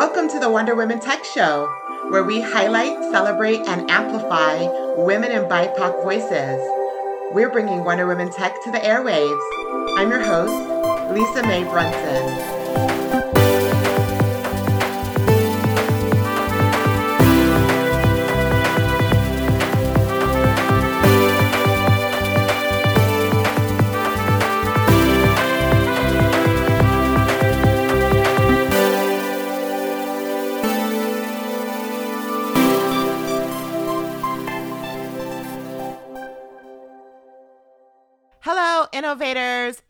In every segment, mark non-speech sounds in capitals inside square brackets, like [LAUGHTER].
Welcome to the Wonder Women Tech Show, where we highlight, celebrate, and amplify women and BIPOC voices. We're bringing Wonder Women Tech to the airwaves. I'm your host, Lisa Mae Brunson.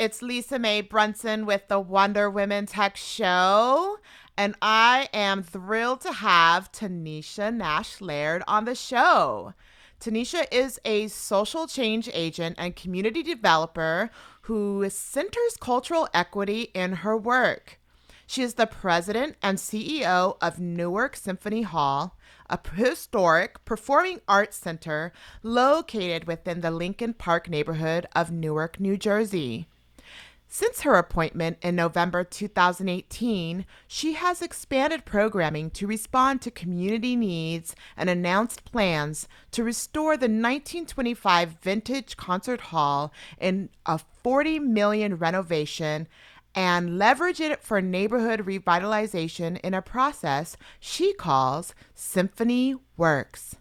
It's Lisa Mae Brunson with the Wonder Women Tech Show. And I am thrilled to have Taneshia Nash Laird on the show. Taneshia is a social change agent and community developer who centers cultural equity in her work. She is the president and CEO of Newark Symphony Hall, a historic performing arts center located within the Lincoln Park neighborhood of Newark, New Jersey. Since her appointment in November 2018, she has expanded programming to respond to community needs and announced plans to restore the 1925 vintage concert hall in a 40 million renovation and leverage it for neighborhood revitalization in a process she calls Symphony Works.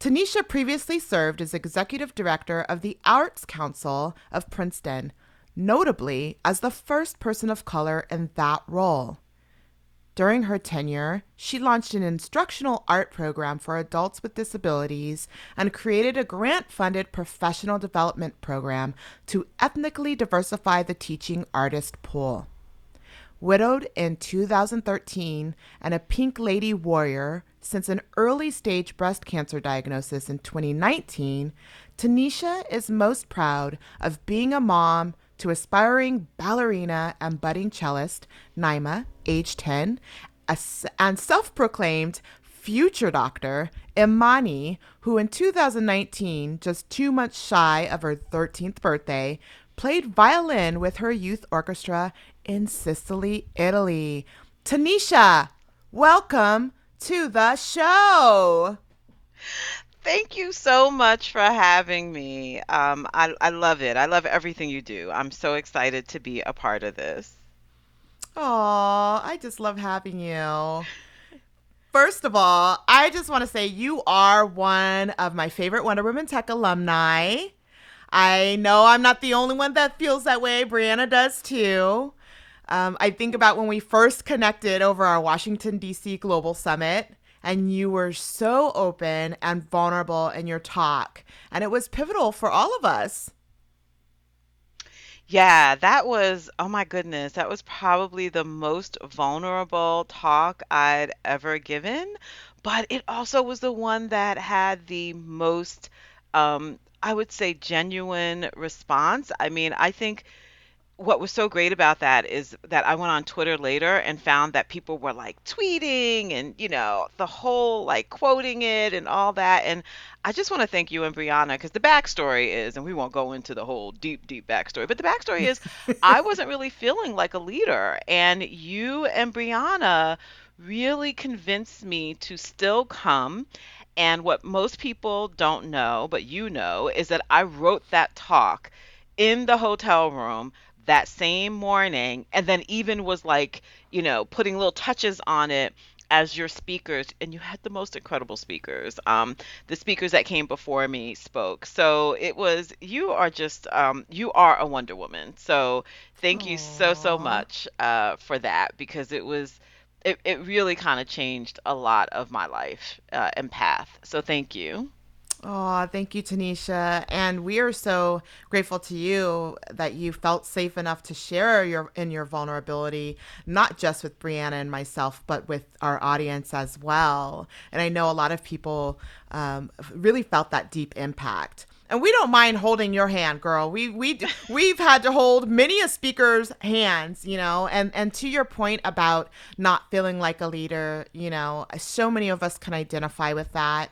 Taneshia previously served as executive director of the Arts Council of Princeton, notably as the first person of color in that role. During her tenure, she launched an instructional art program for adults with disabilities and created a grant funded professional development program to ethnically diversify the teaching artist pool. Widowed in 2013 and a pink lady warrior since an early stage breast cancer diagnosis in 2019, Taneshia is most proud of being a mom to aspiring ballerina and budding cellist Naima, age 10, and self proclaimed future doctor Imani, who in 2019, just two months shy of her 13th birthday, played violin with her youth orchestra in Sicily, Italy. Taneshia, welcome to the show. Thank you so much for having me. Um, I, I love it. I love everything you do. I'm so excited to be a part of this. Oh, I just love having you. First of all, I just want to say you are one of my favorite Wonder Women Tech alumni. I know I'm not the only one that feels that way. Brianna does too. Um, I think about when we first connected over our Washington, D.C. Global Summit and you were so open and vulnerable in your talk. And it was pivotal for all of us. Yeah, that was, oh my goodness, that was probably the most vulnerable talk I'd ever given. But it also was the one that had the most, um, I would say, genuine response. I mean, I think what was so great about that is that I went on Twitter later and found that people were like tweeting and, you know, the whole like quoting it and all that. And I just want to thank you and Brianna because the backstory is, and we won't go into the whole deep, deep backstory, but the backstory is [LAUGHS] I wasn't really feeling like a leader. And you and Brianna really convinced me to still come. And what most people don't know, but you know, is that I wrote that talk in the hotel room that same morning and then even was like, you know, putting little touches on it as your speakers and you had the most incredible speakers um, the speakers that came before me spoke. So it was you are just um, you are a wonder woman. So thank Aww. you so so much uh, for that because it was it, it really kind of changed a lot of my life uh, and path. So thank you Oh, thank you, Taneshia. And we are so grateful to you that you felt safe enough to share your in your vulnerability, not just with Brianna and myself, but with our audience as well. And I know a lot of people um, really felt that deep impact. And we don't mind holding your hand, girl. We we [LAUGHS] we've had to hold many a speaker's hands, you know. And and to your point about not feeling like a leader, you know, so many of us can identify with that.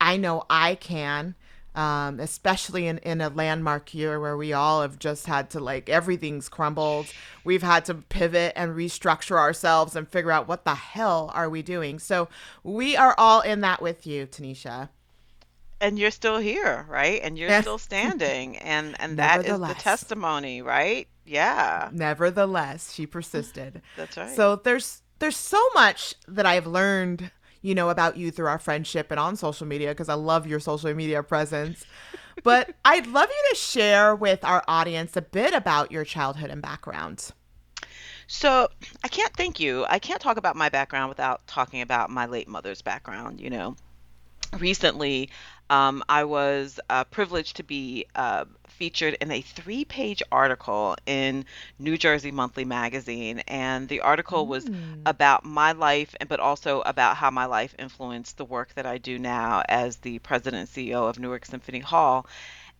I know I can. um, especially in, in a landmark year where we all have just had to like everything's crumbled. We've had to pivot and restructure ourselves and figure out what the hell are we doing. So we are all in that with you, Taneshia. And you're still here, right? And you're still standing, and and that is the testimony, right? Yeah. Nevertheless, she persisted. That's right. So there's there's so much that I've learned you know, about you through our friendship and on social media because I love your social media presence. but [LAUGHS] I'd love you to share with our audience a bit about your childhood and background. So, I can't thank you. I can't talk about my background without talking about my late mother's background, you know. Recently, um, I was uh, privileged to be uh, featured in a three page article in New Jersey Monthly Magazine. And the article was mm. about my life, but also about how my life influenced the work that I do now as the president and CEO of Newark Symphony Hall.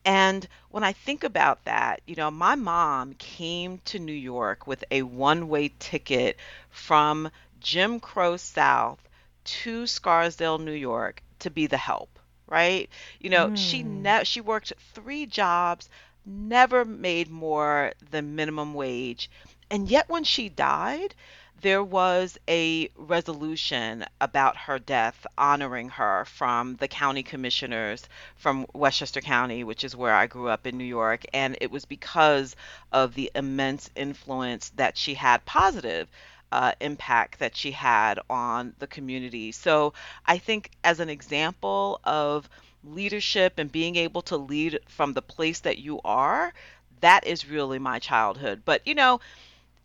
And when I think about that, you know, my mom came to New York with a one way ticket from Jim Crow South to Scarsdale, New York to be the help right? You know, she mm. ne- she worked three jobs, never made more than minimum wage. And yet when she died, there was a resolution about her death honoring her from the county commissioners from Westchester County, which is where I grew up in New York. And it was because of the immense influence that she had, positive uh, impact that she had on the community. So I think, as an example of leadership and being able to lead from the place that you are, that is really my childhood. But, you know,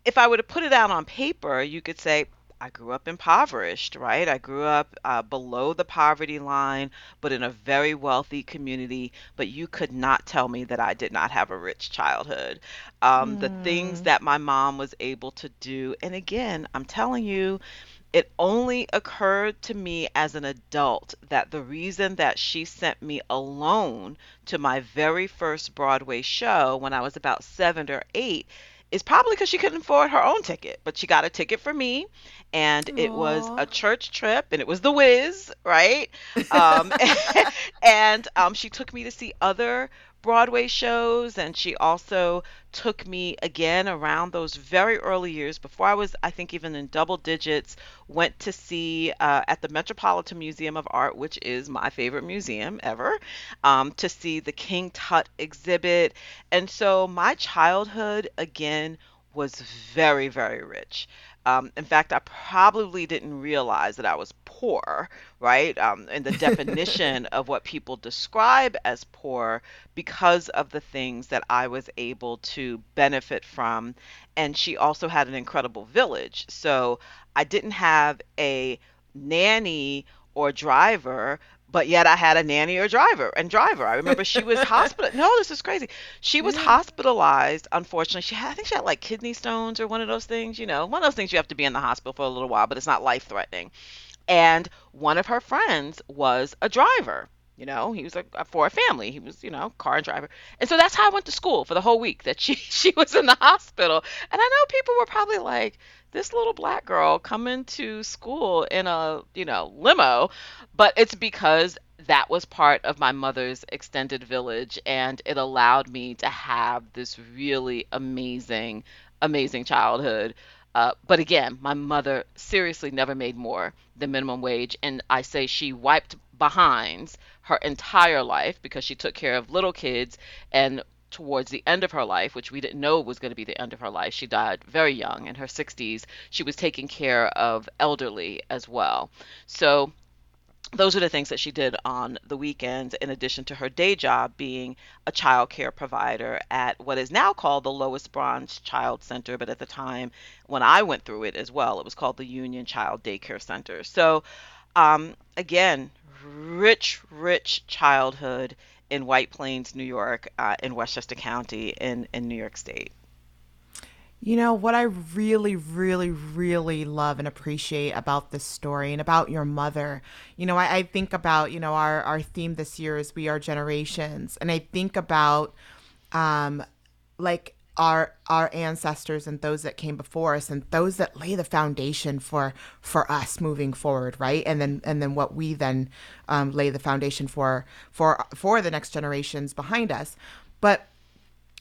if I were to put it out on paper, you could say, I grew up impoverished, right? I grew up uh, below the poverty line, but in a very wealthy community. But you could not tell me that I did not have a rich childhood. Um, mm. The things hmm. that my mom was able to do, and again, I'm telling you, it only occurred to me as an adult that the reason that she sent me alone to my very first Broadway show when I was about seven or eight is probably because she couldn't afford her own ticket, but she got a ticket for me, and Aww. it was a church trip, and it was the Wiz, right? Um, [LAUGHS] [LAUGHS] and um, she took me to see other Broadway shows, and she also took me again around those very early years before I was, I think, even in double digits. Went to see uh, at the Metropolitan Museum of Art, which is my favorite museum ever, um, to see the King Tut exhibit. And so my childhood, again, was very, very rich. Um, in fact, I probably didn't realize that I was poor, right? Um, in the definition [LAUGHS] of what people describe as poor because of the things that I was able to benefit from. And she also had an incredible village. So I didn't have a nanny or driver but yet I had a nanny or driver and driver. I remember she was hospital. [LAUGHS] No, this is crazy. She was yeah. hospitalized. Unfortunately, she had I think she had like kidney stones or one of those things. You know, one of those things you have to be in the hospital for a little while, but it's not life threatening. And one of her friends was a driver. You know, he was a, for a family. He was, you know, car driver. And so that's how I went to school for the whole week that she [LAUGHS] she was in the hospital. And I know people were probably like, this little black girl coming to school in a, you know, limo, but it's because that was part of my mother's extended village and it allowed me to have this really amazing amazing childhood uh, but again, my mother seriously never made more than minimum wage. And I say she wiped behinds her entire life because she took care of little kids and towards the end of her life, which we didn't know was going to be the end of her life. She died very young in her 60s. She was taking care of elderly as well. So those are the things that she did on the weekends, in addition to her day job being a child care provider at what is now called the Lois Bronz Child Center. But at the time when I went through it as well, it was called the Union Child Daycare Center. So, um, again, rich, rich childhood in White Plains, New York, uh, in Westchester County, in, in New York State. You know, what I really, really, really love and appreciate about this story and about your mother, you know, I, I think about, you know, our, our theme this year is We Are Generations. And I think about, um, like, our our ancestors and those that came before us and those that lay the foundation for for us moving forward right? And then and then what we then um, lay the foundation for for for the next generations behind us. But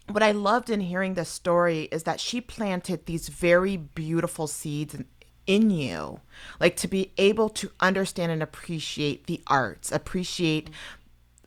what I loved in hearing this story is that she planted these very beautiful seeds in, in you, like to be able to understand and appreciate the arts, appreciate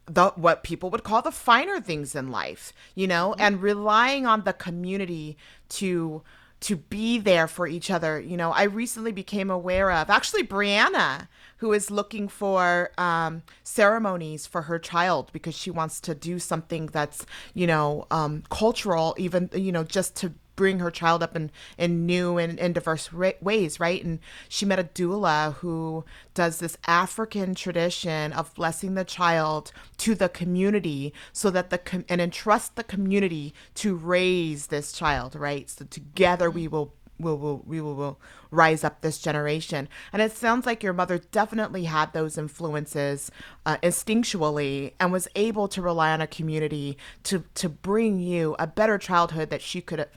the what people would call the finer things in life, you know, mm-hmm. and relying on the community to to be there for each other. You know, I recently became aware of actually Brianna, who is looking for um, ceremonies for her child because she wants to do something that's, you know, um, cultural, even, you know, just to bring her child up in, in new and, and diverse ra- ways, right? And she met a doula who does this African tradition of blessing the child to the community so that the com- and entrust the community to raise this child, right? So together we will will will we will, will rise up this generation and it sounds like your mother definitely had those influences uh, instinctually and was able to rely on a community to to bring you a better childhood that she could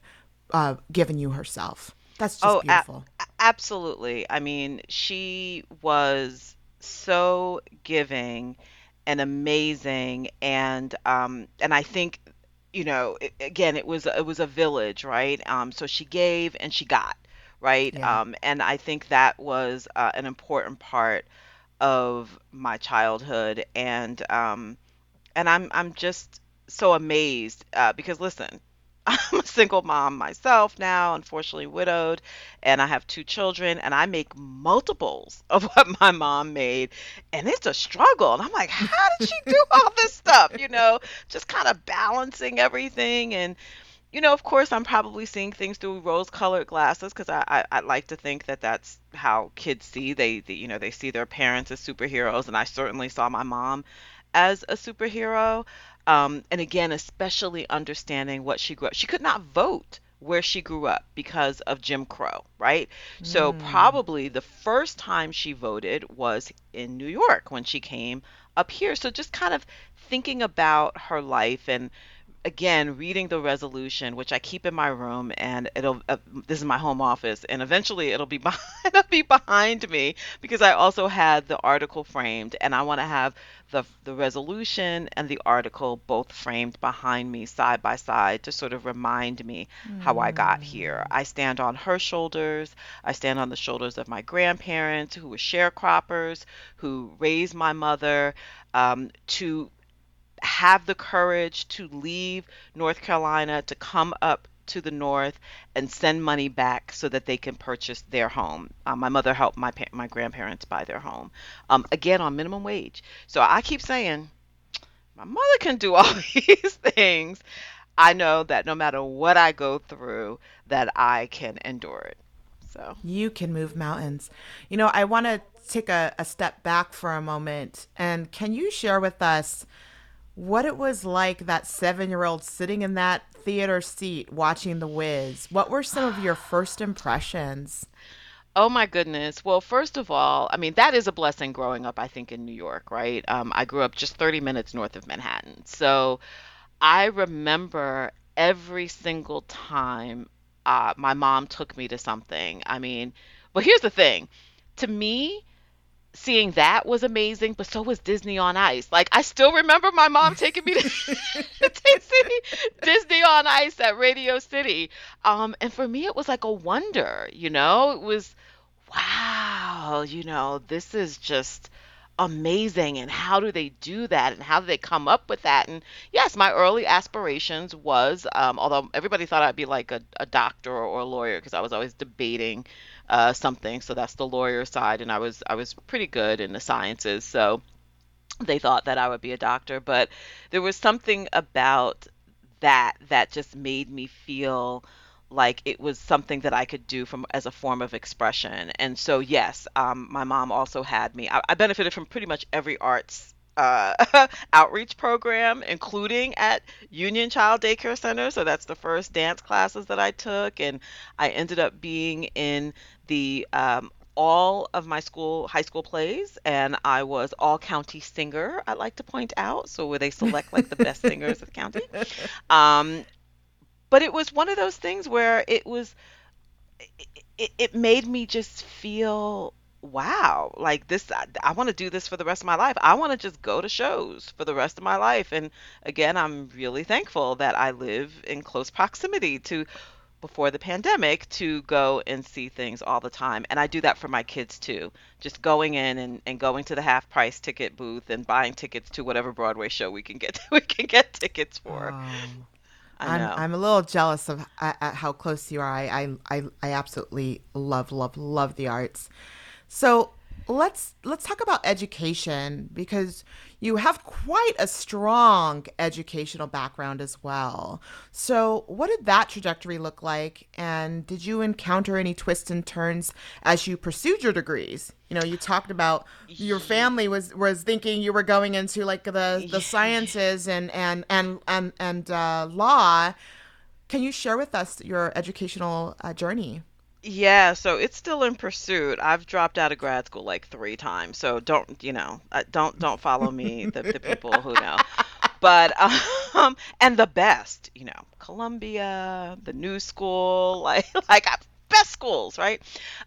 uh, given you herself. That's just oh, beautiful. A- absolutely. I mean, she was so giving and amazing, and um, and I think you know, it, again, it was it was a village, right? Um, so she gave and she got, right? Yeah. Um, and I think that was uh, an important part of my childhood, and um, and I'm I'm just so amazed uh, because listen, I'm a single mom myself now, unfortunately widowed, and I have two children, and I make multiples of what [LAUGHS] my mom made, and it's a struggle. And I'm like, [LAUGHS] how did she do all this stuff? You know, just kind of balancing everything and you know, of course, I'm probably seeing things through rose-colored glasses because I, I, I like to think that that's how kids see. They, they, you know, they see their parents as superheroes, and I certainly saw my mom as a superhero. Um, and again, especially understanding what she grew up. She could not vote where she grew up because of Jim Crow, right? Mm. So probably the first time she voted was in New York when she came up here. So just kind of thinking about her life and again reading the resolution which i keep in my room and it'll uh, this is my home office and eventually it'll be [LAUGHS] behind it'll be behind me because i also had the article framed and i want to have the the resolution and the article both framed behind me side by side to sort of remind me mm. how i got here i stand on her shoulders i stand on the shoulders of my grandparents who were sharecroppers who raised my mother um, to have the courage to leave North Carolina to come up to the north and send money back so that they can purchase their home. Um, my mother helped my my grandparents buy their home, um, again on minimum wage. So I keep saying, my mother can do [LAUGHS] all these things. I know that no matter what I go through, that I can endure it. So you can move mountains. You know, I want to take a, a step back for a moment, and can you share with us? What it was like that seven year old sitting in that theater seat watching The Wiz. What were some of your [SIGHS] first impressions? Oh my goodness. Well, first of all, I mean, that is a blessing growing up, I think, in New York, right? Um, I grew up just 30 minutes north of Manhattan. So I remember every single time uh, my mom took me to something. I mean, well, here's the thing to me, seeing that was amazing, but so was Disney on Ice. Like I still remember my mom taking me to, [LAUGHS] [LAUGHS] to see Disney on Ice at Radio City. Um, and for me, it was like a wonder. You know, it was wow. You know, this is just amazing and how do they do that and how do they come up with that and yes my early aspirations was um, although everybody thought i'd be like a, a doctor or a lawyer because i was always debating uh, something. So that's the lawyer side, and I was I was pretty good in the sciences, so they thought that I would be a doctor. But there was something about that that just made me feel like it was something that I could do from as a form of expression. And so yes, um, my mom also had me. I, I benefited from pretty much every arts uh, [LAUGHS] outreach program, including at Union Child Daycare Center. So that's the first dance classes that I took, and I ended up being in the um, all of my school high school plays and i was all county singer i'd like to point out so where they select like the best [LAUGHS] singers of the county um, but it was one of those things where it was it, it made me just feel wow like this i, I want to do this for the rest of my life. I want to just go to shows for the rest of my life. And again i'm really thankful that i live in close proximity to before the pandemic to go and see things all the time. And i do that for my kids too. Just going in and, and going to the half price ticket booth and buying tickets to whatever broadway show we can get [LAUGHS] we can get tickets for. Oh, i I'm I'm a little jealous of uh, how close you are. I, I I I absolutely love love love the arts. So let's let's talk about education because you have quite a strong educational background as well. So what did that trajectory look like, and did you encounter any twists and turns as you pursued your degrees? You know, you talked about your family was was thinking you were going into like the the sciences and [LAUGHS] and and and and uh, law. Can you share with us your educational uh, journey? Yeah, so it's still in pursuit. I've dropped out of grad school like three times, so don't, you know, uh, don't don't follow me, the, the people who know. But um, [LAUGHS] and the best, you know, Columbia, the New School, like [LAUGHS] like I- best schools, right?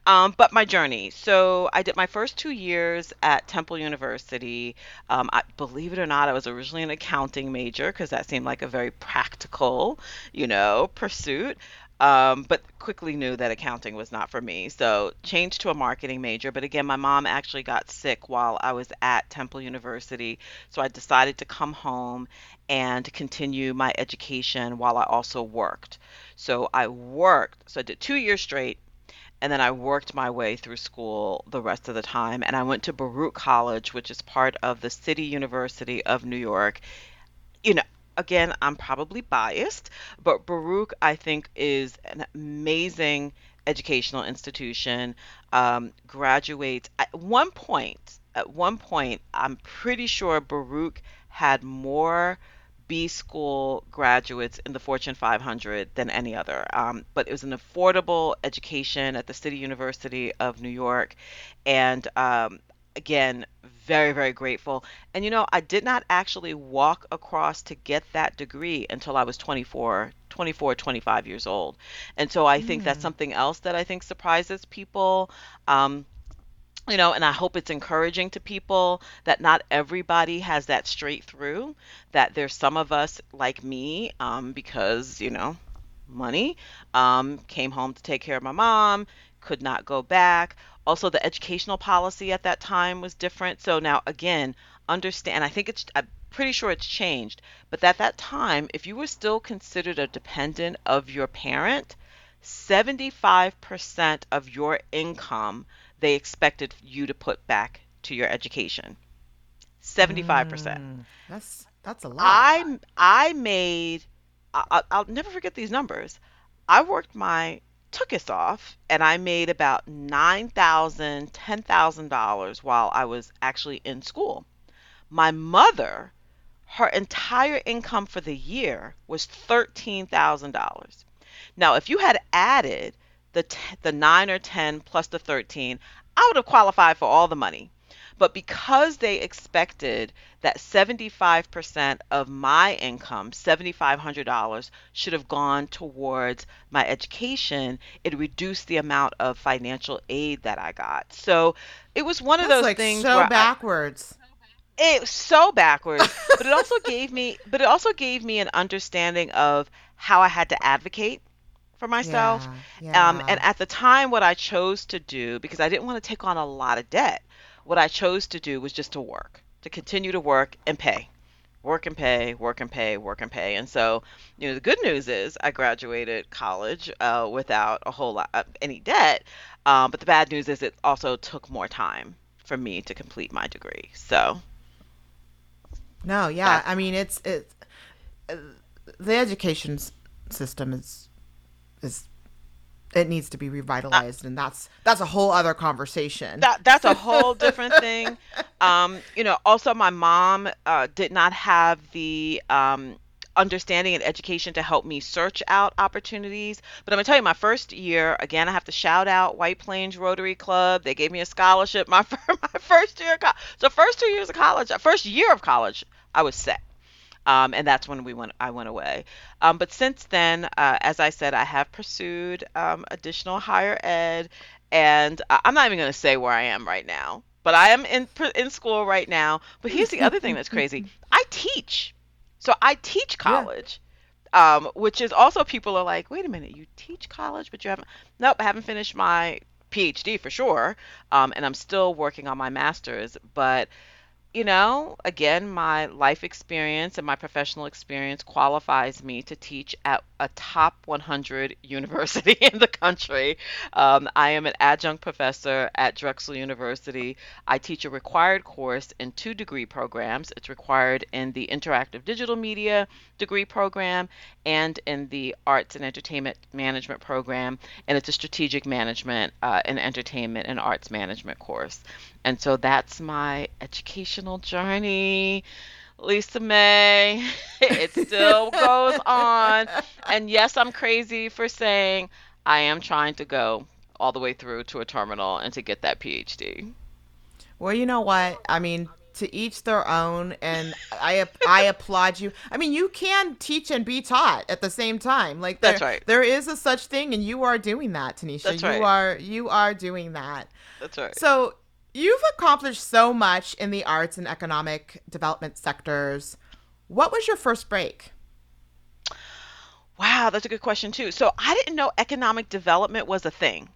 Um, but my journey. So I did my first two years at Temple University. Um, I, believe it or not, I was originally an accounting major because that seemed like a very practical, you know, pursuit um, but quickly knew that accounting was not for me. So changed to a marketing major. But again, my mom actually got sick while I was at Temple University, so I decided to come home and continue my education while I also worked. So I worked. So I did two years straight. And then I worked my way through school the rest of the time. And I went to Baruch College, which is part of the City University of New York you know, again, I'm probably biased, but Baruch, I think, is an amazing educational institution. Um, graduates at one point, at one point, I'm pretty sure Baruch had more B school graduates in the Fortune 500 than any other. Um, but it was an affordable education at the City University of New York. And um, again, very, very grateful. And you know, I did not actually walk across to get that degree until I was 24, 24, 25 years old. And so I think that's Mm. something else that I think surprises people. Um, you know, and I hope it's encouraging to people that not everybody has that straight through, that there's some of us like me, um, because, you know, money, um, came home to take care of my mom, could not go back. Also, the educational policy at that time was different. So now, again, understand, I think it's, I'm pretty sure it's changed, but at that time, if you were still considered a dependent of your parent, 75% of your income they expected you to put back to your education. 75%. Mm, that's that's a lot. I I made I, I'll never forget these numbers. I worked my tuchus off and I made about nine thousand, ten thousand dollars while I was actually in school. My mother, her entire income for the year was thirteen thousand dollars. Now, if you had added the t- the nine or ten plus the thirteen, I would have qualified for all the money. But because they expected that 75% of my income, $7,500, should have gone towards my education, it reduced the amount of financial aid that I got. So it was one of those like things so where I, backwards. it was so backwards, [LAUGHS] but it also gave me, but it also gave me an understanding of how I had to advocate for myself. Yeah, Um, and at the time, what I chose to do, because I didn't want to take on a lot of debt, what I chose to do was just to work, to continue to work and pay. Work and pay, work and pay, work and pay. And so, you know, the good news is I graduated college uh, without a whole lot of any debt. Um, but the bad news is it also took more time for me to complete my degree. So No, yeah. I mean, it's it's uh, the education system is is it needs to be revitalized, and that's that's a whole other conversation. that that's a whole [LAUGHS] different thing. Um, you know, also my mom uh, did not have the um, understanding and education to help me search out opportunities. But I'm gonna tell you, my first year, again, I have to shout out White Plains Rotary Club. They gave me a scholarship [LAUGHS] my my first year of college. So first two years of college, uh, first year of college, I was set. Um, and that's when we went. I went away. Um, but since then, uh, as I said, I have pursued um, additional higher ed, and I'm not even going to say where I am right now. But I am in in school right now. But here's the other thing that's crazy. [LAUGHS] I teach, so I teach Yeah. college um, which is also people are like, wait a minute, you teach college, but you haven't. Nope, I haven't finished my PhD for sure, um, and I'm still working on my master's. But you know, again, my life experience and my professional experience qualifies me to teach at a top 100 [LAUGHS] university in the country. Um, I am an adjunct professor at Drexel University. I teach a required course in two degree programs. It's required in the interactive digital media degree program and in the arts and entertainment management program, and it's a strategic management uh, and entertainment and arts management course. And so that's my educational journey. Lisa Mae, [LAUGHS] it still goes on. And yes, I'm crazy for saying I am trying to go all the way through to a terminal and to get that PhD. Well, you know what? I mean, to each their own, and I I applaud you. I mean, you can teach and be taught at the same time. Like there That's right. there is a such thing, and you are doing that, Taneshia. That's right. you are you are doing that. That's right. So you've accomplished so much in the arts and economic development sectors. What was your first break? Wow, that's a good question too. So I didn't know economic development was a thing.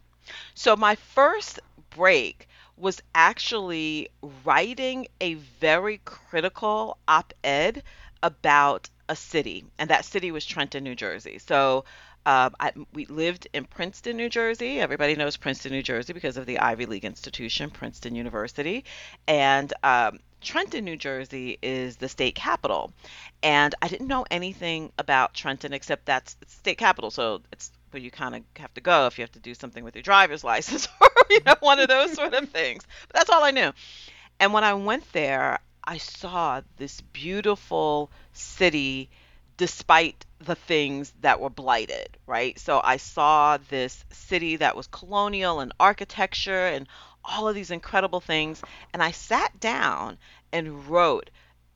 So my first break was actually writing a very critical op-ed about a city, and that city was Trenton, New Jersey. So um, I, we lived in Princeton, New Jersey. Everybody knows Princeton, New Jersey because of the Ivy League institution, Princeton University. And um, Trenton, New Jersey is the state capital. And I didn't know anything about Trenton except that's state capital. So it's where you kind of have to go if you have to do something with your driver's [LAUGHS] license or you know one of those sort of things. But that's all I knew. And when I went there, I saw this beautiful city despite the things that were blighted, right? So I saw this city that was colonial and architecture and all of these incredible things. And I sat down and wrote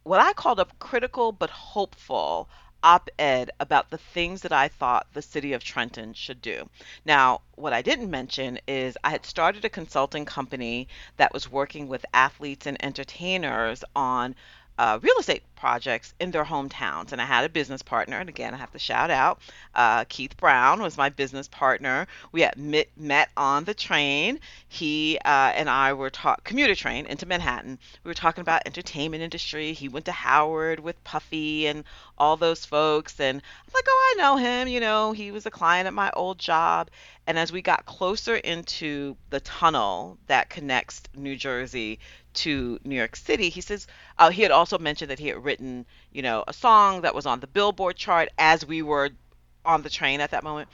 what I called a critical but hopeful op ed about the things that I thought the city of Trenton should do. Now, what I didn't mention is I had started a consulting company that was working with athletes and entertainers on uh, real estate projects in their hometowns. And I had a business partner, and again, I have to shout out uh, Keith Brown was my business partner. We had met, met on the train. He uh, and I were talk commuter train into Manhattan. We were talking about entertainment industry. He went to Howard with Puffy and all those folks, and I'm like, oh, I know him. You know, he was a client at my old job. And as we got closer into the tunnel that connects New Jersey to New York City, he says uh, he had also mentioned that he had written, you know, a song that was on the Billboard chart as we were on the train at that moment.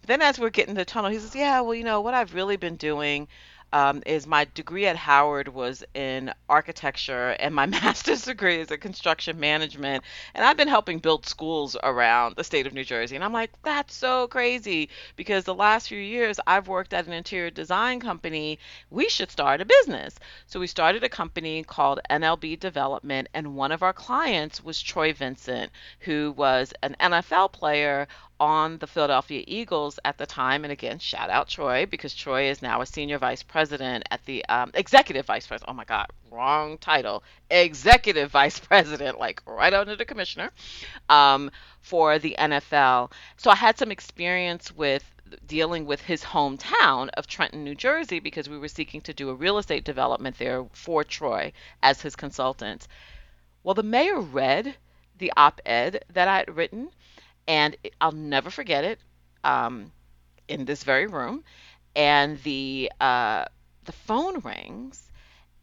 But then as we're getting to the tunnel, he says, "Yeah, well, you know, what I've really been doing um, is my degree at Howard was in architecture, and my [LAUGHS] master's degree is in construction management, and I've been helping build schools around the state of New Jersey." And I'm like, "That's so crazy because the last few years I've worked at an interior design company. We should start a business." So we started a company called NLB Development, and one of our clients was Troy Vincent, who was an NFL player on the Philadelphia Eagles at the time. And again, shout out Troy because Troy is now a senior vice president at the um, executive vice president. Oh my God, wrong title. Executive vice [LAUGHS] president, like right under the commissioner um, for the NFL. So I had some experience with dealing with his hometown of Trenton, New Jersey, because we were seeking to do a real estate development there for Troy as his consultant. Well, the mayor read the op ed that I had written and I'll never forget it. Um, in this very room, and the uh, the phone rings,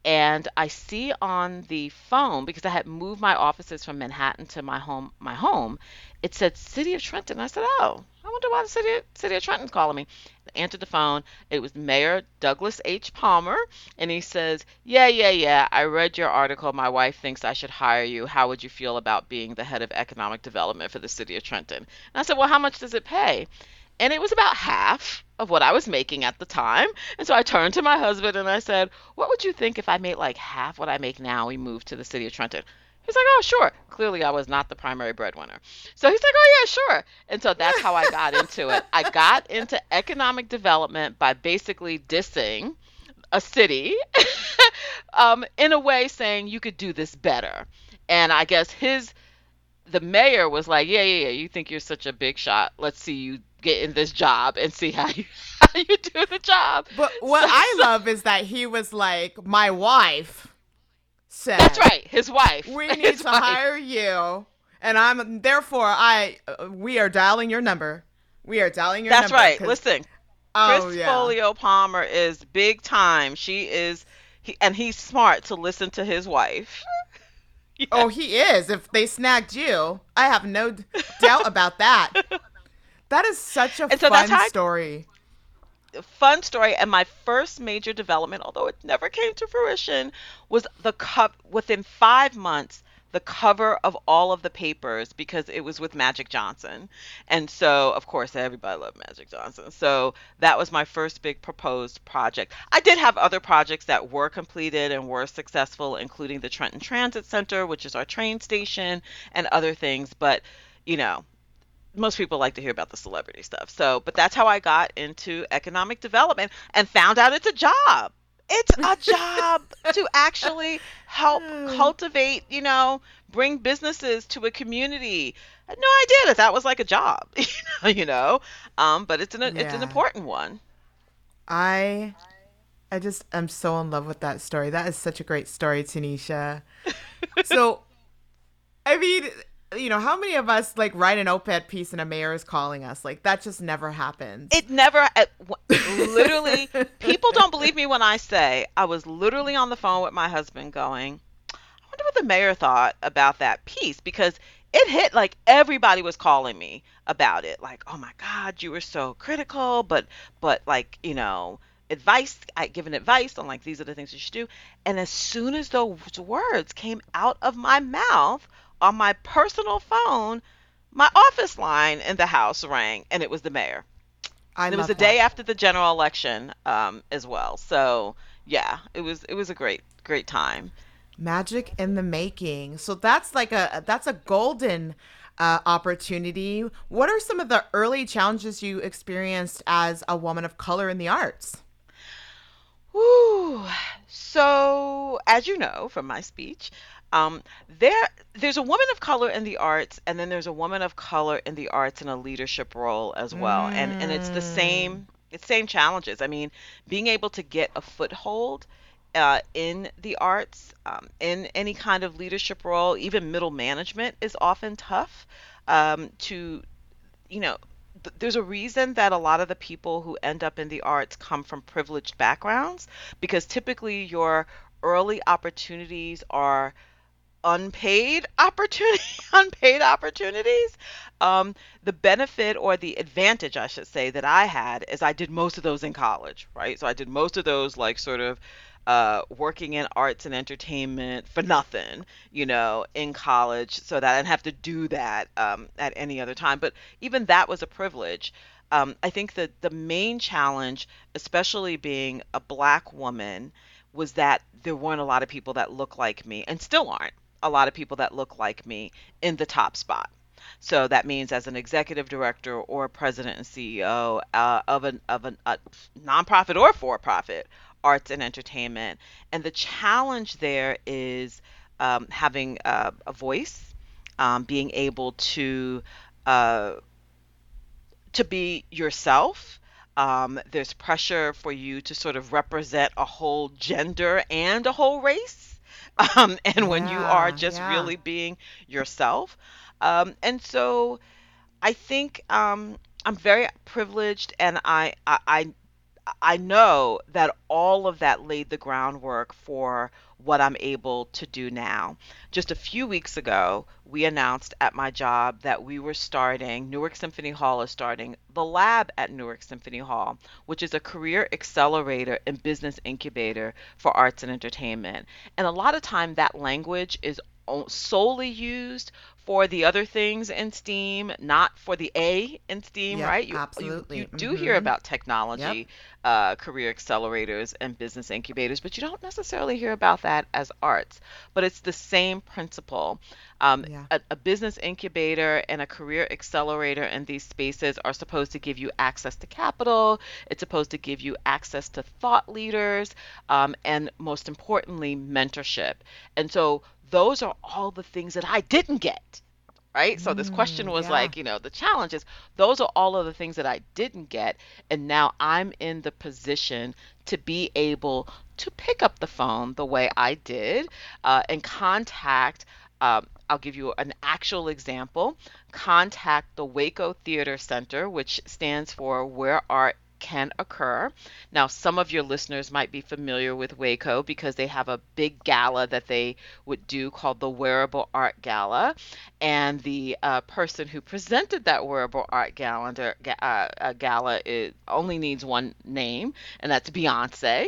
and I see on the phone because I had moved my offices from Manhattan to my home. My home, it said City of Trenton. I said, "Oh, I wonder why the city City of Trenton's calling me." Answered the phone. It was Mayor Douglas H. Palmer, and he says, "Yeah, yeah, yeah. I read your article. My wife thinks I should hire you. How would you feel about being the head of economic development for the City of Trenton?" And I said, "Well, how much does it pay?" And it was about half of what I was making at the time. And so I turned to my husband and I said, What would you think if I made like half what I make now? We moved to the city of Trenton. He's like, oh, sure. Clearly, I was not the primary breadwinner. So he's like, oh, yeah, sure. And so that's how I got into it. I got into economic development by basically dissing a city [LAUGHS] um, in a way saying you could do this better. And I guess his, the mayor was like, yeah, yeah, yeah, you think you're such a big shot. Let's see you get in this job and see how [LAUGHS] you, how you do the job. But what [LAUGHS] So, I so love is that he was like, my wife said, that's right. His wife. We [LAUGHS] need His to wife. hire you, and I'm therefore I uh, we are dialing your number. We are dialing your number. That's number. right. 'cause- Listen, oh Chris yeah. Foglio Palmer is big time. She is, he, and he's smart to listen to his wife. [LAUGHS] Yeah. Oh, he is. If they snagged you, I have no doubt about that. [LAUGHS] That is such a And so fun that's I- story. Fun story and my first major development although it never came to fruition was the cup within five months the cover of all of the papers because it was with magic johnson. And so of course everybody loved magic johnson. So that was my first big proposed project. I did have other projects that were completed and were successful including the trenton transit center which is our train station and other things but you know most people like to hear about the celebrity stuff. So, but that's how I got into economic development and found out it's a job. It's a job to [LAUGHS] actually help cultivate, you know, bring businesses to a community. I had no idea that that was like a job, you [LAUGHS] know, you know. Um, but it's an it's an important one. I I just am so in love with that story. That is such a great story, Taneshia. so I mean, you know, how many of us like write an op-ed piece and a mayor is calling us? Like that just never happens. It never, uh, w- literally, people don't believe me when I say I was literally on the phone with my husband going, I wonder what the mayor thought about that piece because it hit like everybody was calling me about it. Like, oh my God, you were so critical, but, but like, you know, advice, I given advice on like, these are the things you should do. And as soon as those words came out of my mouth on my personal phone, my office line in the house rang and it was the mayor. I And it was the day after the general election um, as well. So yeah, it was it was a great great time. Magic in the making. So that's like a that's a golden uh, opportunity. What are some of the early challenges you experienced as a woman of color in the arts? Woo. So as you know from my speech, um, there there's a woman of color in the arts, and then there's a woman of color in the arts in a leadership role as well. And and it's the same it's same challenges. I mean, being able to get a foothold uh, in the arts, um, in any kind of leadership role, even middle management, is often tough um, to, you know, th- there's a reason that a lot of the people who end up in the arts come from privileged backgrounds because typically your early opportunities are unpaid opportunity [LAUGHS] unpaid opportunities. Um, the benefit or the advantage i should say that i had is i did most of those in college right? So i did most of those like sort of uh, working in arts and entertainment for nothing you know in college so that i didn't have to do that um, at any other time. But even that was a privilege. Um, i think that the main challenge especially being a black woman was that there weren't a lot of people that look like me and still aren't a lot of people that look like me in the top spot. So that means as an executive director or president and CEO uh, of an of an a nonprofit or for-profit arts and entertainment, and the challenge there is um, having uh, a voice, um, being able to uh, to be yourself. Um, there's pressure for you to sort of represent a whole gender and a whole race. [LAUGHS] Um, and when you are just yeah. really being yourself. Um, and so I think um, I'm very privileged, and I, I I I know that all of that laid the groundwork for what I'm able to do now. Just a few weeks ago, we announced at my job that we were starting, Newark Symphony Hall is starting the lab at Newark Symphony Hall, which is a career accelerator and business incubator for arts and entertainment. And a lot of time that language is solely used for the other things in STEAM, not for the A in STEAM, Yep, right? You, you absolutely. you do hear hmm about Yep. technology, uh, career accelerators, and business incubators, but you don't necessarily hear about that as arts. But it's the same principle. Um, Yeah. a, a business incubator and a career accelerator in these spaces are supposed to give you access to capital. It's supposed to give you access to thought leaders, um, and most importantly, mentorship. And so those are all the things that I didn't get. Right? So this question Mm, was yeah. like, you know, the challenges, those are all of the things that I didn't get. And now I'm in the position to be able to pick up the phone the way I did uh, and contact. Um, I'll give you an actual example. Contact the Waco Theater Center, which stands for Where Art Can Occur. Now, some of your listeners might be familiar with Waco because they have a big gala that they would do called the Wearable Art Gala. And the uh, person who presented that Wearable Art Gala, uh, uh, gala it only needs one name, and that's Beyonce.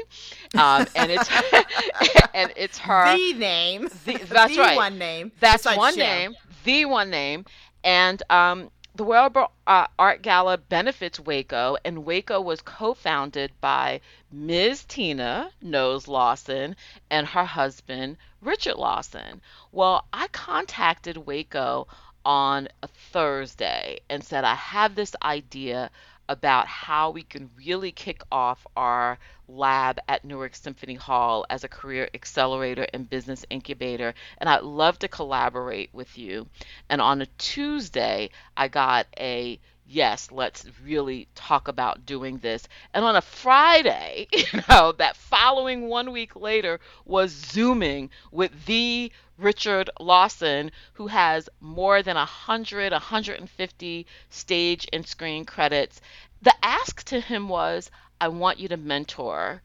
Um, and it's [LAUGHS] [LAUGHS] and it's her. The name, The, that's the right. one name That's one name, the one name. And um, the Wearable uh, Art Gala benefits Waco, and Waco was co founded by Ms. Tina Knowles Lawson and her husband, Richard Lawson. Well, I contacted Waco on a Thursday and said, I have this idea about how we can really kick off our lab at Newark Symphony Hall as a career accelerator and business incubator. And I'd love to collaborate with you. And on a Tuesday, I got a yes, let's really talk about doing this. And on a Friday, [LAUGHS] you know, that following one week later was Zooming with the Richard Lawson, who has more than 100, 150 stage and screen credits. The ask to him was, I want you to mentor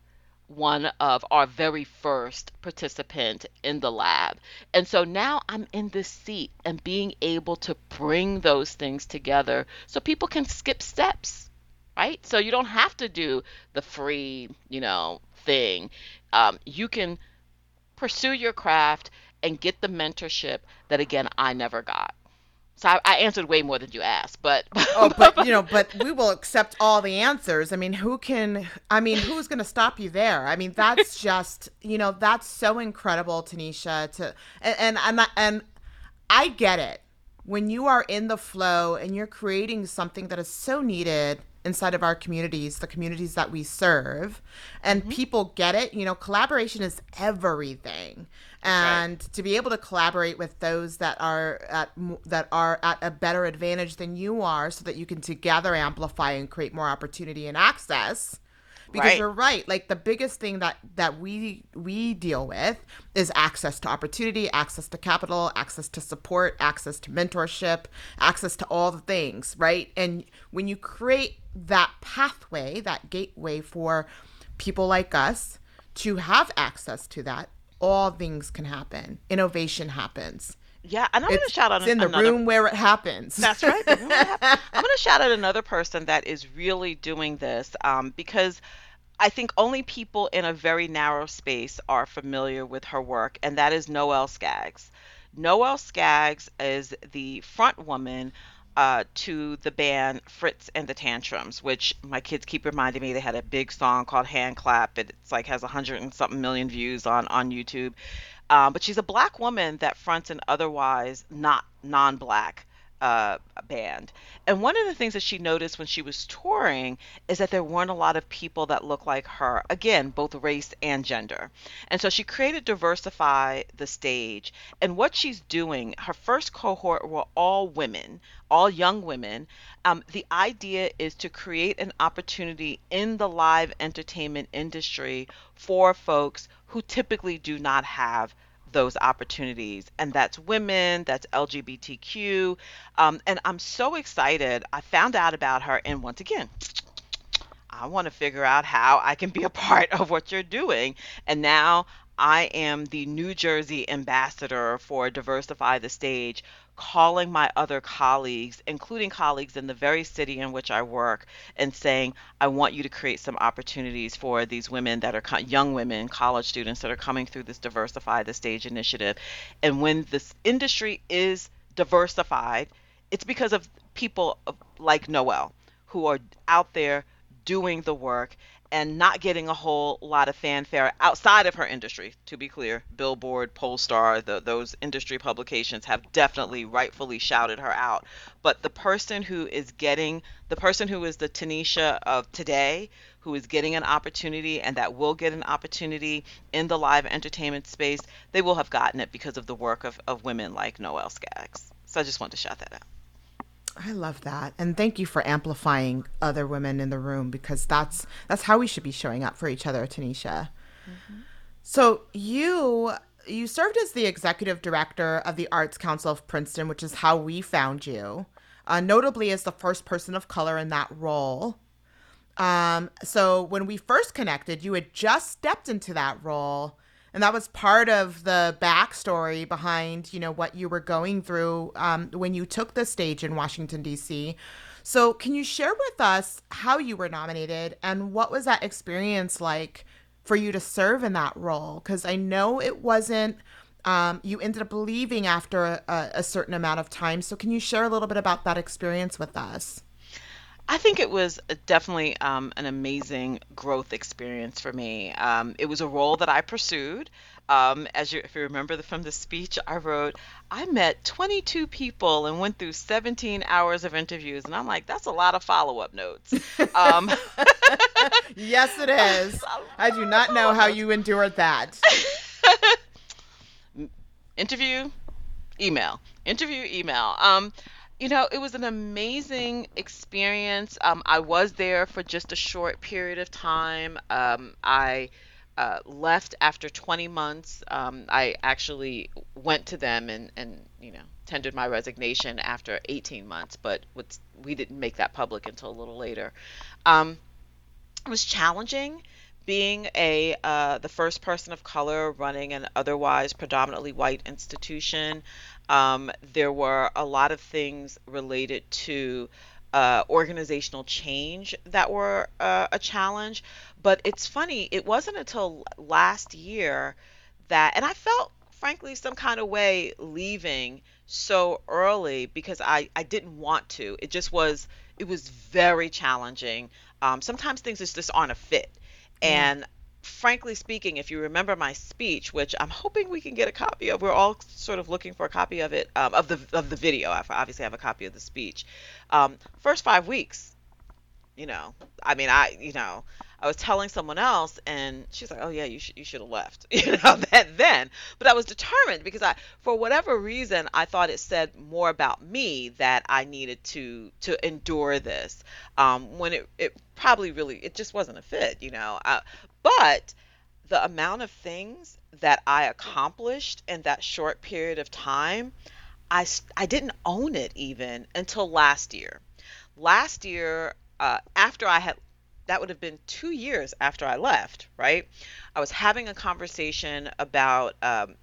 one of our very first participant in the lab. And so now I'm in this seat and being able to bring those things together so people can skip steps, right? So you don't have to do the free, you know, thing. Um, you can pursue your craft and get the mentorship that again I never got. So I, I answered way more than you asked, but [LAUGHS] Oh, but you know, but we will [LAUGHS] accept all the answers. I mean, who can? I mean, who's going to stop you there? I mean, that's [LAUGHS] just you know, that's so incredible, Taneshia. To and and and, and I get it when you are in the flow and you're creating something that is so needed inside of our communities, the communities that we serve, and mm-hmm. people get it. You know, collaboration is everything, that's right. and to be able to collaborate with those that are at that are at a better advantage than you are, so that you can together amplify and create more opportunity and access because Right. you're right. Like the biggest thing that that we we deal with is access to opportunity access to capital access to support access to mentorship access to all the things right? And when you create that pathway that gateway for people like us to have access to that all things can happen. Innovation happens Yeah, and I'm going to shout out it's in the room where it happens That's right. We're [LAUGHS] gonna have- I'm going to shout out another person that is really doing this um, because I think only people in a very narrow space are familiar with her work, and that is Noelle Scaggs. Noelle Scaggs is the front woman uh, to the band Fitz and the Tantrums, which my kids keep reminding me they had a big song called Hand Clap. It's like has a hundred and something million views on on YouTube. Um, but she's a black woman that fronts an otherwise not non-black uh, band. And one of the things that she noticed when she was touring is that there weren't a lot of people that looked like her, again, both race and gender. And so she created Diversify the Stage. And what she's doing, her first cohort were all women, all young women. Um, the idea is to create an opportunity in the live entertainment industry for folks who typically do not have those opportunities and that's women that's lgbtq um, and i'm so excited. I found out about her and once again i want to figure out how i can be a [LAUGHS] part of what you're doing. And now i am the new jersey ambassador for diversify the stage calling my other colleagues including colleagues in the very city in which i work and saying I want you to create some opportunities for these women that are young women, college students that are coming through this Diversify the Stage initiative. And when this industry is diversified, it's because of people like Noelle who are out there doing the work and not getting a whole lot of fanfare outside of her industry. To be clear, Billboard, Pollstar, the, those industry publications have definitely rightfully shouted her out. But the person who is getting, the person who is the Taneshia of today, who is getting an opportunity and that will get an opportunity in the live entertainment space, they will have gotten it because of the work of, of women like Noelle Scaggs. So I just wanted to shout that out. I love that. And thank you for amplifying other women in the room because that's that's how we should be showing up for each other, Taneshia. Mm-hmm. So you you served as the executive director of the Arts Council of Princeton, which is how we found you. Uh, notably as the first person of color in that role. Um, so when we first connected, you had just stepped into that role and that was part of the backstory behind you know what you were going through um, when you took the stage in washington d.c so can you share with us how you were nominated and what was that experience like for you to serve in that role? Because i know it wasn't um, you ended up leaving after a, a certain amount of time. So can you share a little bit about that experience with us I think it was definitely um, an amazing growth experience for me. Um, it was a role that I pursued. Um, as you, if you remember the, from the speech I wrote, I met 22 people and went through 17 hours of interviews, and I'm like, that's a lot of follow-up notes. Um, [LAUGHS] yes, it is. [LAUGHS] I do not know how you endured that. [LAUGHS] interview, email, interview, email. You know, it was an amazing experience. Um, I was there for just a short period of time. Um, I uh, left after 20 months. Um, I actually went to them and, and, you know, tendered my resignation after 18 months, but we didn't make that public until a little later. Um, it was challenging being a uh, the first person of color running an otherwise predominantly white institution um, there were a lot of things related to uh, organizational change that were uh, a challenge. But it's funny, it wasn't until last year that, and I felt, frankly, some kind of way leaving so early because I, I didn't want to. It just was, it was very challenging. Um, sometimes things just aren't a fit. And frankly speaking, if you remember my speech, which I'm hoping we can get a copy of, we're all sort of looking for a copy of it, um, of the of the video. I obviously have a copy of the speech. Um, first five weeks, you know, I mean, I, you know, I was telling someone else, and she's like, "Oh yeah, you should you should have left," [LAUGHS] you know, that then. But I was determined because I, for whatever reason, I thought it said more about me that I needed to to endure this. Um, when it it probably really it just wasn't a fit, you know. Uh, but the amount of things that I accomplished in that short period of time, I, I didn't own it even until last year. Last year, uh, after I had, that would have been two years after I left, right? I was having a conversation about um,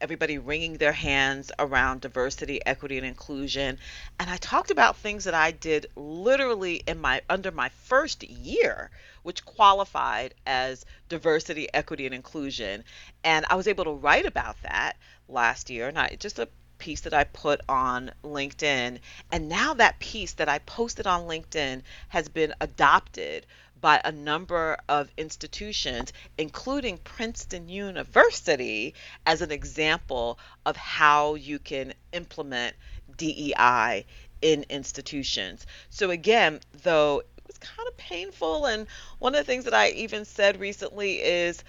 everybody wringing their hands around diversity, equity, and inclusion. And I talked about things that I did literally in my under my first year, which qualified as diversity, equity, and inclusion. And I was able to write about that last year, and I just a piece that I put on LinkedIn. And now that piece that I posted on LinkedIn has been adopted by a number of institutions, including Princeton University, as an example of how you can implement DEI in institutions. So, again, though it was kind of painful, and one of the things that I even said recently is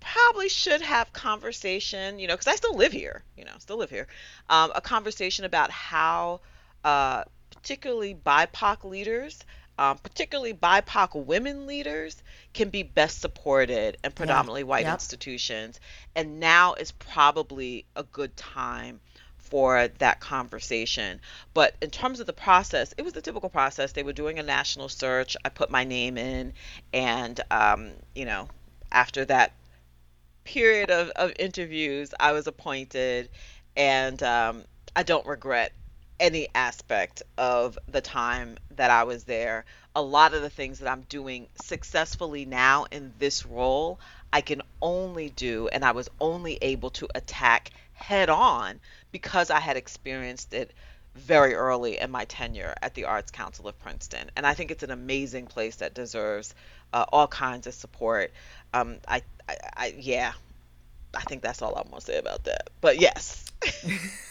probably should have conversation, you know, because I still live here, you know, still live here, um, a conversation about how uh, particularly BIPOC leaders um, particularly BIPOC women leaders, can be best supported in predominantly yeah. white yep. institutions. And now is probably a good time for that conversation. But in terms of the process, it was the typical process. They were doing a national search. I put my name in, and um, you know, after that period of, of interviews, I was appointed, and um, I don't regret any aspect of the time that I was there. A lot of the things that I'm doing successfully now in this role, I can only do and I was only able to attack head on because I had experienced it very early in my tenure at the Arts Council of Princeton. And I think it's an amazing place that deserves uh, all kinds of support. Um, I, I, I, yeah, I think that's all I'm gonna say about that. But yes. [LAUGHS]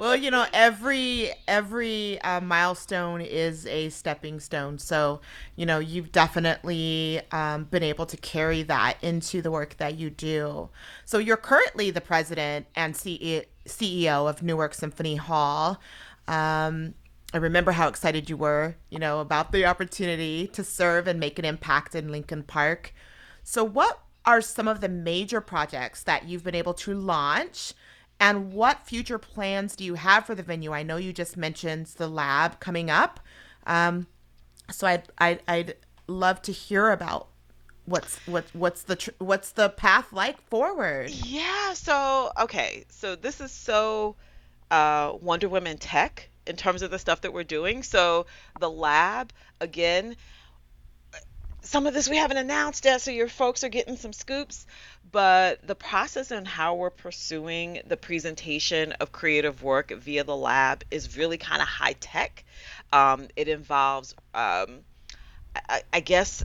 well, you know, every every uh, milestone is a stepping stone. So, you know, you've definitely um, been able to carry that into the work that you do. So, you're currently the president and CEO of Newark Symphony Hall. Um, I remember how excited you were, you know, about the opportunity to serve and make an impact in Lincoln Park. So, what are some of the major projects that you've been able to launch? And what future plans do you have for the venue? I know you just mentioned the lab coming up. Um, so I'd, I'd, I'd love to hear about what's what what's the tr- what's the path like forward yeah so okay so this is so uh wonder woman tech in terms of the stuff that we're doing so the lab again some of this we haven't announced yet, so your folks are getting some scoops. But the process and how we're pursuing the presentation of creative work via the lab is really kind of high tech. Um, it involves, um, I, I, guess,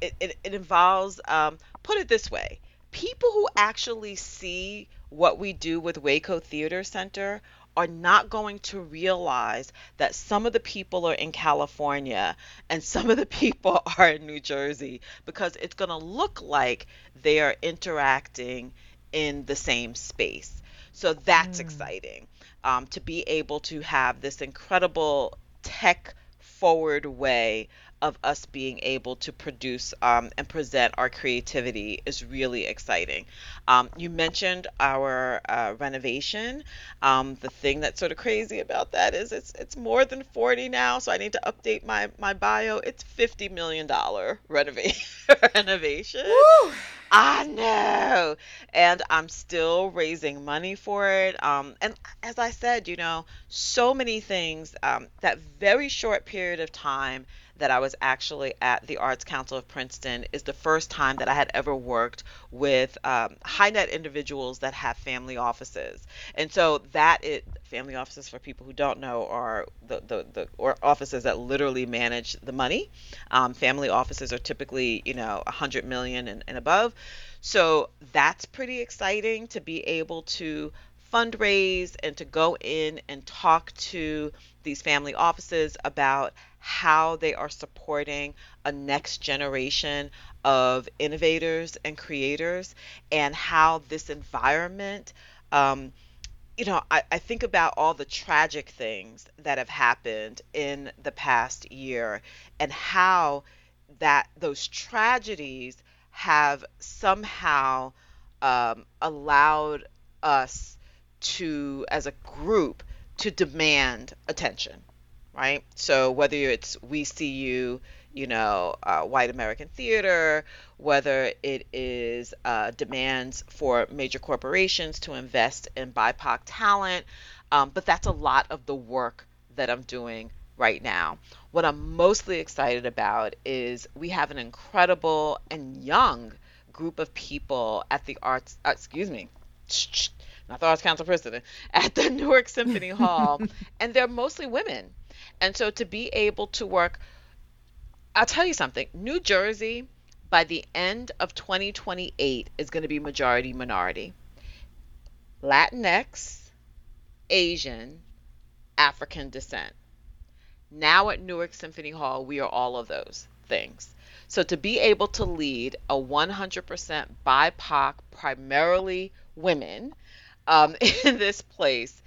it, it, it involves, um, put it this way people who actually see what we do with Waco Theater Center are not going to realize that some of the people are in California and some of the [LAUGHS] people are in New Jersey because it's going to look like they are interacting in the same space. So that's mm. exciting um, to be able to have this incredible tech forward way of us being able to produce um, and present our creativity is really exciting. Um, you mentioned our uh, renovation. Um, the thing that's sort of crazy about that is it's it's more than 40 now, so I need to update my my bio. It's 50 million dollar [LAUGHS] renovation. renovation. Woo! I know. And I'm still raising money for it. Um, and as I said, you know, so many things, um, that very short period of time that I was actually at the Arts Council of Princeton is the first time that I had ever worked with um, high net individuals that have family offices. And so that it family offices for people who don't know are the, the, the or offices that literally manage the money. Um, family offices are typically, you know, 100 million and, and above. So that's pretty exciting to be able to fundraise and to go in and talk to these family offices about how they are supporting a next generation of innovators and creators and how this environment um, you know I, I think about all the tragic things that have happened in the past year and how that those tragedies have somehow um, allowed us to as a group to demand attention right? So whether it's We See You, you know, uh, white American theater, whether it is uh, demands for major corporations to invest in BIPOC talent, um, but that's a lot of the work that I'm doing right now. What I'm mostly excited about is we have an incredible and young group of people at the arts, uh, excuse me, not the Arts Council president, [LAUGHS] at the Newark Symphony Hall, [LAUGHS] and they're mostly women and so to be able to work, I'll tell you something New Jersey, by the end of 2028, is going to be majority minority. Latinx, Asian, African descent. Now at Newark Symphony Hall, we are all of those things. So to be able to lead a 100% BIPOC, primarily women, um, [LAUGHS] in this place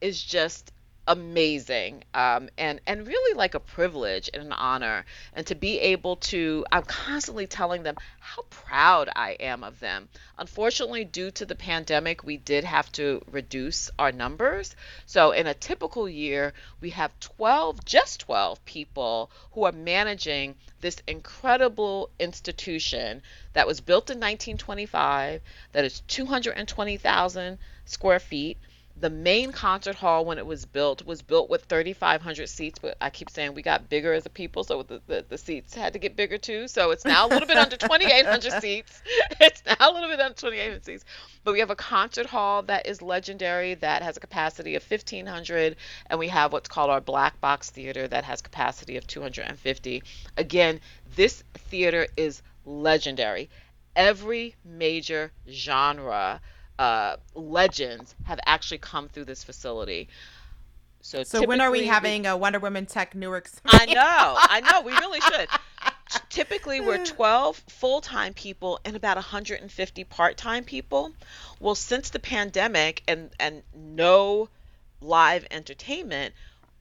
is just amazing um, and and really like a privilege and an honor and to be able to i'm constantly telling them how proud i am of them. Unfortunately due to the pandemic we did have to reduce our numbers. So in a typical year we have 12 just 12 people who are managing this incredible institution that was built in 1925 that is 220000 square feet the main concert hall when it was built was built with 3,500 seats, but I keep saying we got bigger as a people, so the, the, the seats had to get bigger too. So it's now a little bit under 2,800 [LAUGHS] seats. [LAUGHS] It's now a little bit under 2,800 seats. But we have a concert hall that is legendary that has a capacity of 1,500, and we have what's called our black box theater that has capacity of 250. Again, this theater is legendary. Every major genre uh, legends have actually come through this facility. So, so when are we having a Wonder Woman Tech Newark? [LAUGHS] I know, I know. We really should. typically, we're [LAUGHS] 12 full time people and about 150 part time people. Well, since the pandemic and and no live entertainment,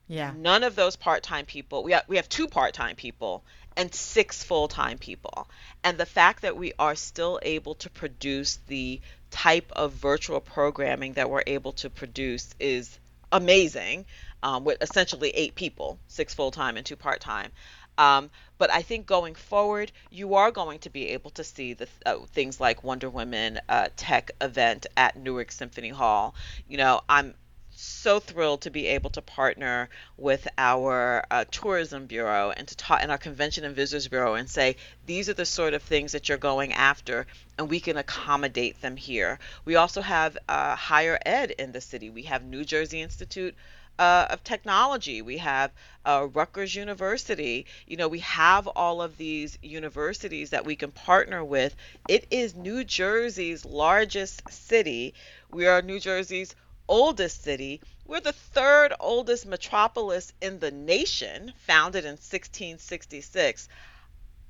yeah, none of those part time people. We have we have two part time people and six full time people. And the fact that we are still able to produce the type of virtual programming that we're able to produce is amazing um, with essentially eight people, six full time and two part time. Um, but I think going forward, you are going to be able to see the uh, things like Wonder Woman uh, tech event at Newark Symphony Hall. You know, I'm so thrilled to be able to partner with our uh, tourism bureau and to talk and our convention and visitors bureau and say these are the sort of things that you're going after and we can accommodate them here we also have uh, higher ed in the city we have new jersey institute uh, of technology. We have uh, Rutgers University. You know, we have all of these universities that we can partner with. It is New Jersey's largest city. We are New Jersey's oldest city. We're the third oldest metropolis in the nation, founded in 1666.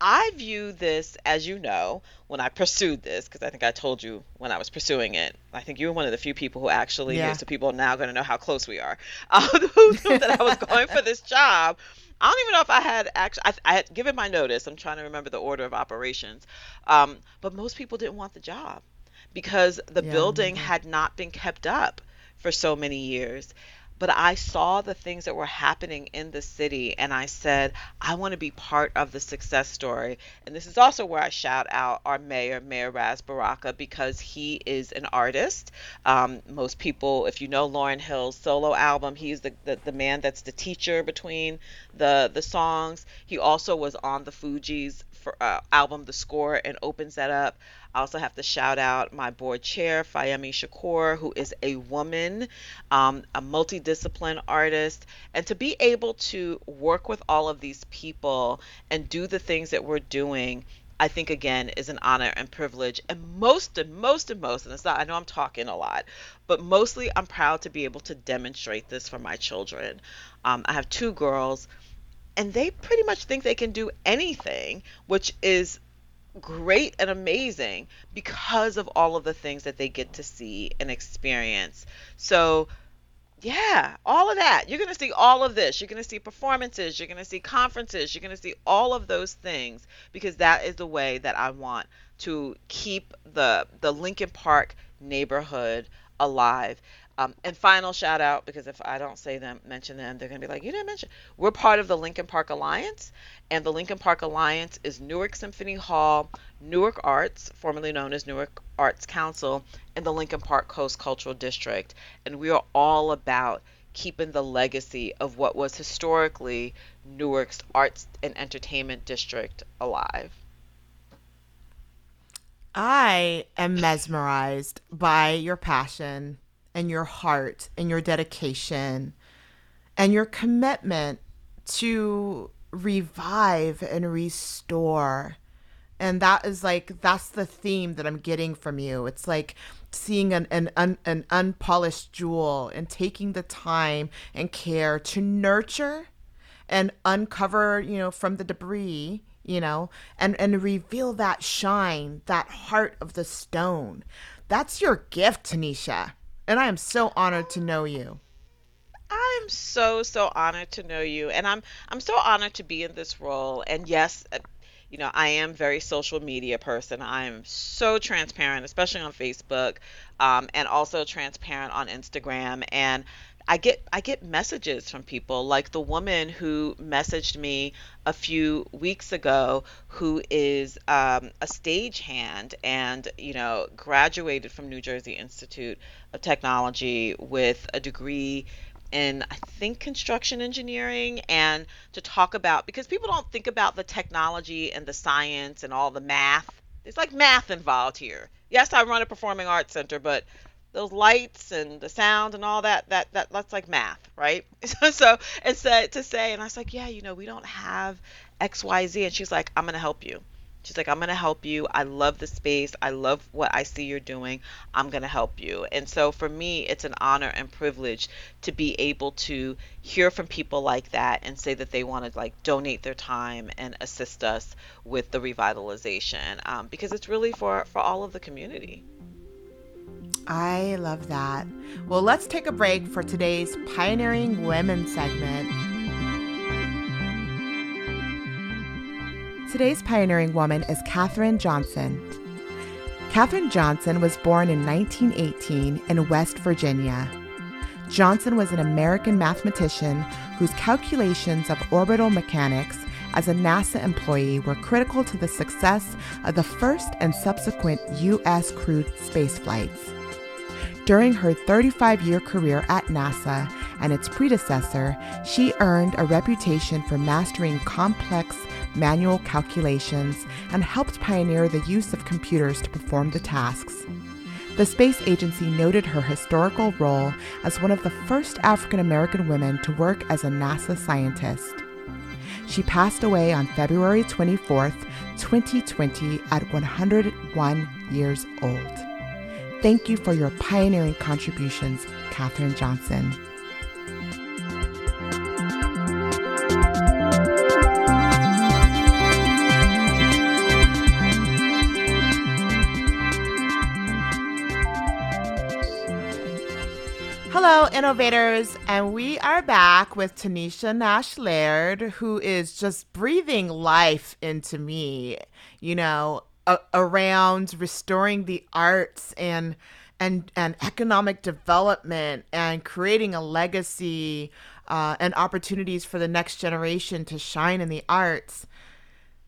I view this, as you know, when I pursued this, because I think I told you when I was pursuing it. I think you were one of the few people who actually yeah. knew, so people are now going to know how close we are. Uh, [LAUGHS] who knew that I was going for this job? I don't even know if I had actually, I, I, had given my notice. I'm trying to remember the order of operations. Um, but most people didn't want the job because the yeah, building had not been kept up for so many years. But I saw the things that were happening in the city, and I said, I want to be part of the success story. And this is also where I shout out our mayor, Mayor Ras Baraka, because he is an artist. Um, most people, if you know Lauryn Hill's solo album, he's the, the, the man that's the teacher between the, the songs. He also was on the Fugees for, uh, album, The Score, and opens that up. I also have to shout out my board chair, Fayemi Shakur, who is a woman, um, a multidiscipline artist. And to be able to work with all of these people and do the things that we're doing I think again is an honor and privilege. And most and most and most, and it's not, I know I'm talking a lot, but mostly I'm proud to be able to demonstrate this for my children. Um, I have two girls, and they pretty much think they can do anything, which is great and amazing because of all of the things that they get to see and experience. So, yeah, all of that. You're going to see all of this. You're going to see performances, you're going to see conferences, you're going to see all of those things because that is the way that I want to keep the the Lincoln Park neighborhood alive. Um, and final shout out because if I don't say them, mention them, they're going to be like, you didn't mention. We're part of the Lincoln Park Alliance, and the Lincoln Park Alliance is Newark Symphony Hall, Newark Arts, formerly known as Newark Arts Council, and the Lincoln Park Coast Cultural District. And we are all about keeping the legacy of what was historically Newark's arts and entertainment district alive. I am mesmerized by your passion and your heart and your dedication and your commitment to revive and restore. And that is like that's the theme that I'm getting from you. It's like seeing an an, an, an unpolished jewel and taking the time and care to nurture and uncover, you know, from the debris, you know, and and reveal that shine, that heart of the stone. That's your gift, Taneshia. And I am so honored to know you. I'm so so honored to know you, and I'm I'm so honored to be in this role. And yes, uh, you know I am very social media person. I am so transparent, especially on Facebook, um, and also transparent on Instagram. And I get I get messages from people like the woman who messaged me a few weeks ago who is um, a stagehand and you know graduated from New Jersey Institute of Technology with a degree in I think construction engineering and to talk about because people don't think about the technology and the science and all the math. It's like math involved here. Yes, I run a performing arts center, but those lights and the sound and all that that, that that's like math right? [LAUGHS] So, and so to say and i was like yeah you know we don't have xyz and she's like i'm gonna help you. She's like i'm gonna help you. I love the space. I love what i see you're doing. I'm gonna help you. And so for me it's an honor and privilege to be able to hear from people like that and say that they want to like donate their time and assist us with the revitalization um, because it's really for for all of the community I love that. Well, let's take a break for today's Pioneering Women segment. Today's pioneering woman is Katherine Johnson. Katherine Johnson was born in 1918 in West Virginia. Johnson was an American mathematician whose calculations of orbital mechanics as a NASA employee were critical to the success of the first and subsequent U.S. crewed space flights. During her 35 year career at NASA and its predecessor, she earned a reputation for mastering complex manual calculations and helped pioneer the use of computers to perform the tasks. The space agency noted her historical role as one of the first African American women to work as a NASA scientist. She passed away on February 24, 2020, at 101 years old. Thank you for your pioneering contributions, Katherine Johnson. Hello, innovators, and we are back with Taneshia Nash Laird, who is just breathing life into me. You know, around restoring the arts and and and economic development and creating a legacy uh, and opportunities for the next generation to shine in the arts.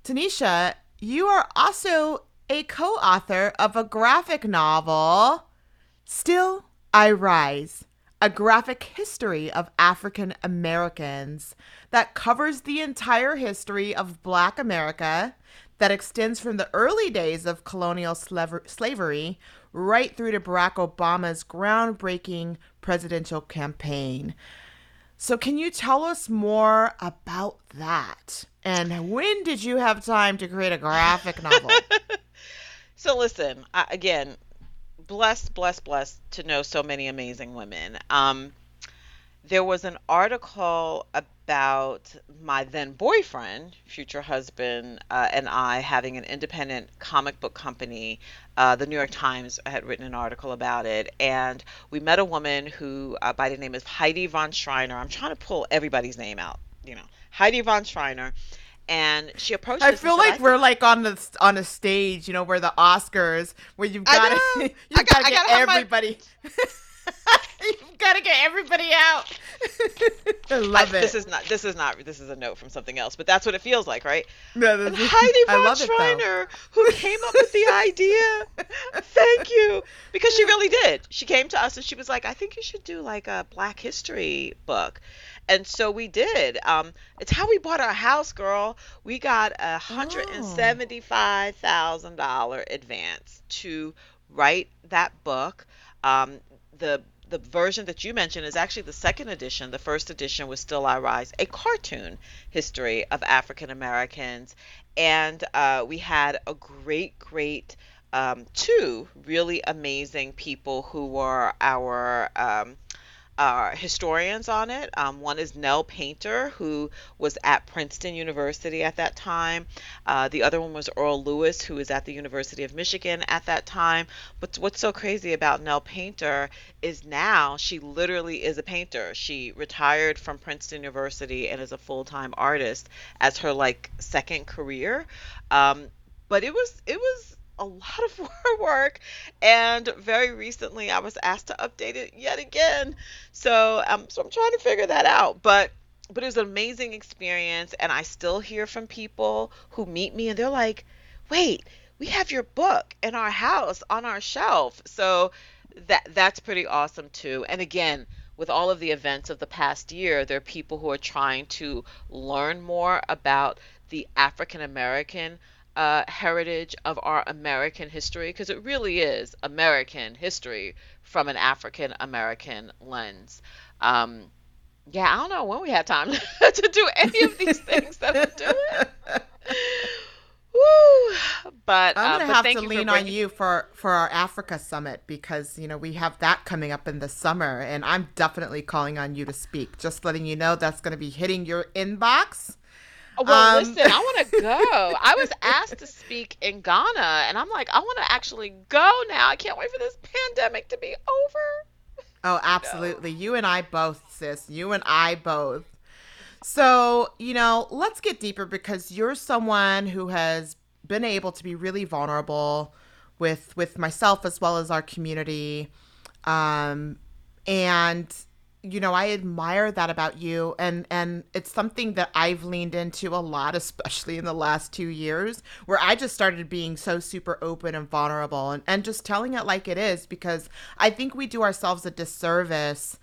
Taneshia, you are also a co-author of a graphic novel, Still I Rise, a graphic history of African Americans that covers the entire history of Black America that extends from the early days of colonial slavery right through to Barack Obama's groundbreaking presidential campaign. So, can you tell us more about that? And when did you have time to create a graphic novel? [LAUGHS] so, listen, again, blessed, blessed, blessed to know so many amazing women. Um, there was an article about my then boyfriend, future husband, uh, and I having an independent comic book company. Uh, the New York Times had written an article about it, and we met a woman who, uh, by the name of Heidi von Schreiner. I'm trying to pull everybody's name out, you know, Heidi von Schreiner. And she approached. I feel like we're like on the on a stage, you know, where the Oscars, where you've [LAUGHS] got to you got to get everybody. My... [LAUGHS] [LAUGHS] You've got to get everybody out. [LAUGHS] I love I, it. This is not. This is not. This is a note from something else, but that's what it feels like, right? No, and Heidi [LAUGHS] von Schreiner, who came up with the idea. Thank you, because she really did. She came to us and she was like, "I think you should do like a Black History book." And so we did. Um, it's how we bought our house, girl. We got a hundred and seventy-five thousand dollar advance to write that book. Um, the the version that you mentioned is actually the second edition. The first edition was Still I Rise, a cartoon history of African Americans. And uh, we had a great, great um, two really amazing people who were our um, uh, historians on it. Um, one is Nell Painter, who was at Princeton University at that time. Uh, the other one was Earl Lewis, who was at the University of Michigan at that time. But what's so crazy about Nell Painter is now she literally is a painter. She retired from Princeton University and is a full time artist as her like second career. Um, but it was it was a lot of [LAUGHS] work and very recently I was asked to update it yet again. So um so I'm trying to figure that out. But but it was an amazing experience and I still hear from people who meet me and they're like, "Wait, we have your book in our house on our shelf." So that that's pretty awesome too. And again, with all of the events of the past year, there are people who are trying to learn more about the African American uh, heritage of our American history because it really is American history from an African American lens. Um, yeah, I don't know when we have time [LAUGHS] to do any of these [LAUGHS] things that we're doing. [LAUGHS] Woo! But I'm uh, gonna but have to lean on you for for our Africa summit because you know we have that coming up in the summer, and I'm definitely calling on you to speak. Just letting you know that's gonna be hitting your inbox. Well, Um, listen, I want to [LAUGHS] go. I was asked to speak in Ghana, and I'm like, I want to actually go now. I can't wait for this pandemic to be over. oh, [LAUGHS] No. absolutely. You and I both, sis. You and I both. So, you know, let's get deeper because you're someone who has been able to be really vulnerable with with myself as well as our community. Um and you know, I admire that about you and and it's something that I've leaned into a lot [LAUGHS] especially in the last 2 years where I just started being so super open and vulnerable and and just telling it like it is because I think we do ourselves a disservice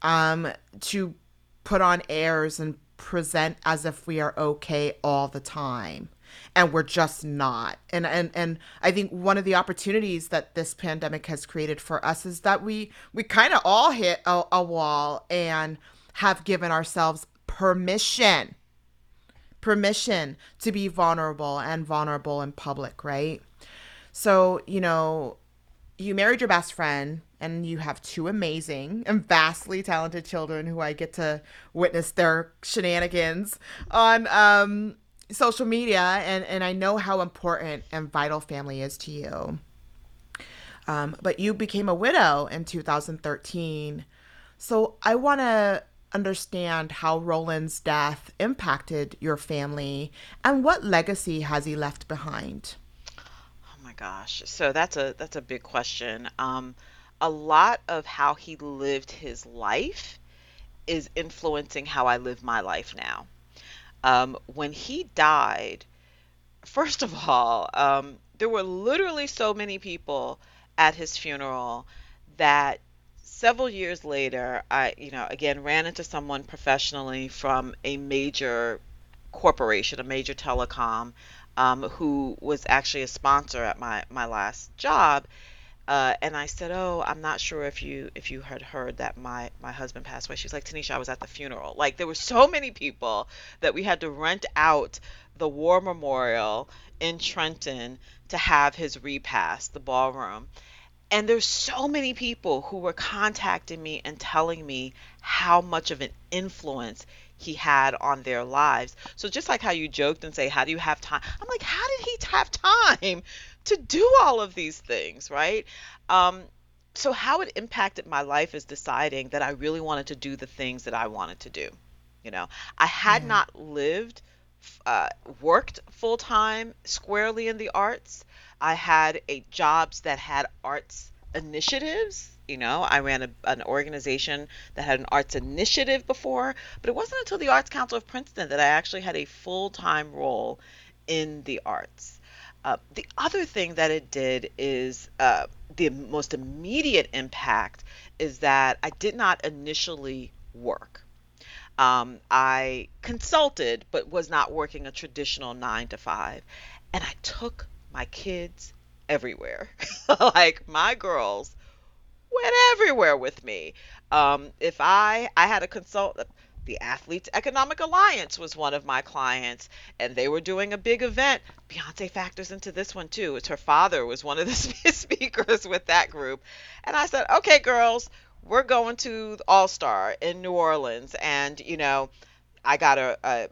um, to put on airs and present as if we are okay all the time and we're just not. And and and i think one of the opportunities that this pandemic has created for us is that we we kind of all hit a, a wall and have given ourselves permission permission to be vulnerable and vulnerable in public right? So you know you married your best friend and you have two amazing and vastly talented children who I get to witness their shenanigans on um, social media and, and I know how important and vital family is to you. Um, but you became a widow in 2013. So I want to understand how Roland's death impacted your family and what legacy has he left behind? Oh my gosh. So that's a that's a big question. Um, a lot of how he lived his life is influencing how I live my life now. Um, when he died, first of all, um, there were literally so many people at his funeral that several years later, I, you know, again ran into someone professionally from a major corporation, a major telecom, um, who was actually a sponsor at my my last job. Uh, and I said, "Oh, I'm not sure if you if you had heard that my my husband passed away." She's like, "Taneshia, I was at the funeral." Like there were so many people that we had to rent out the war memorial in Trenton to have his repast, the ballroom. And there's so many people who were contacting me and telling me how much of an influence he had on their lives. So just like how you joked and say, "How do you have time?" I'm like, "How did he have time to do all of these things?" Right? Um, so how it impacted my life is deciding that I really wanted to do the things that I wanted to do. You know, I had Yeah. not lived, uh, worked full time squarely in the arts. I had a jobs that had arts initiatives. You know, I ran a, an organization that had an arts initiative before, but it wasn't until the Arts Council of Princeton that I actually had a full time role in the arts. Uh, the other thing that it did is uh, the most immediate impact is that I did not initially work. Um, I consulted, but was not working a traditional nine to five. And I took my kids everywhere. [LAUGHS] like my girls went everywhere with me. Um, if I I had a consult, the Athletes Economic Alliance was one of my clients, and they were doing a big event. Beyonce factors into this one too. It's her father was one of the [LAUGHS] speakers with that group, and I said, "Okay, girls, we're going to All Star in New Orleans, and you know, I got a, a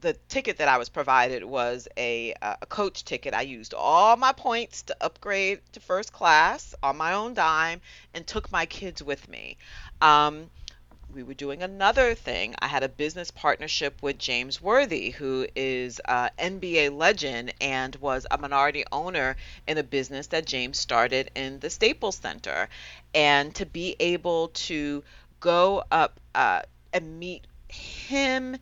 the ticket that I was provided was a a coach ticket. I used all my points to upgrade to first class on my own dime and took my kids with me. Um, we were doing another thing. I had a business partnership with James Worthy, who is an NBA legend and was a minority owner in a business that James started in the Staples Center. And to be able to go up uh, and meet him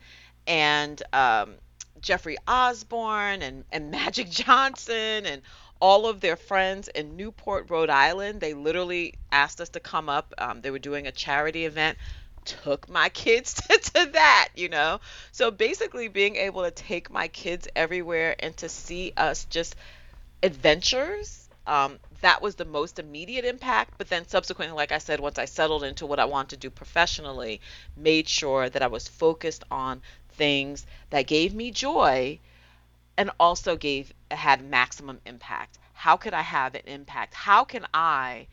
and um, Jeffrey Osborne and, and [LAUGHS] Magic Johnson and all of their friends in Newport, Rhode Island. They literally asked us to come up. Um, they were doing a charity event. Took my kids [LAUGHS] to, to that, you know? So basically, being able to take my kids everywhere and to see us just adventures um, that was the most immediate impact. But then subsequently, like I said, once I settled into what I want to do professionally, made sure that I was focused on things that gave me joy and also gave had maximum impact. How could I have an impact? How can I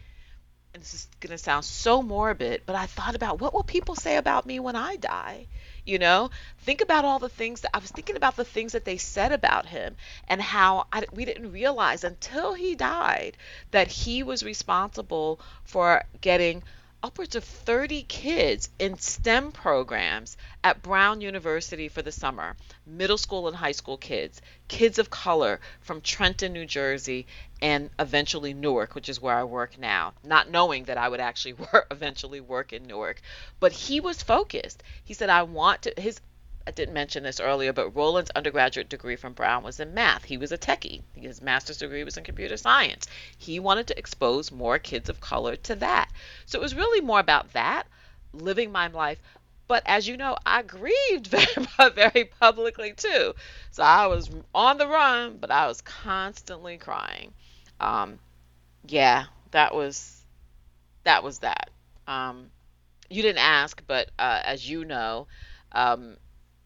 and this is going to sound so morbid, but I thought about what will people say about me when I die? You know, think about all the things that I was thinking about the things that they said about him and how I, we didn't realize until he died that he was responsible for getting upwards of 30 kids in STEM programs at Brown University for the summer, middle school and high school kids, kids of color from Trenton, New Jersey, and eventually Newark, which is where I work now, not knowing that I would actually [LAUGHS] work, eventually work in Newark. But he was focused. He said, I want to, his I didn't mention this earlier, but Roland's undergraduate degree from Brown was in math. He was a techie. His master's degree was in computer science. He wanted to expose more kids of color to that. So it was really more about that, living my life. But as you know, I grieved [LAUGHS] very, very publicly too. So I was on the run, but I was constantly crying. Um, yeah, that was that was that. Um, you didn't ask, but uh, as you know, um,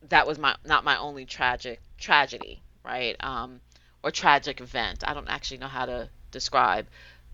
that was my not my only tragic tragedy, right? Um, or tragic event. I don't actually know how to describe,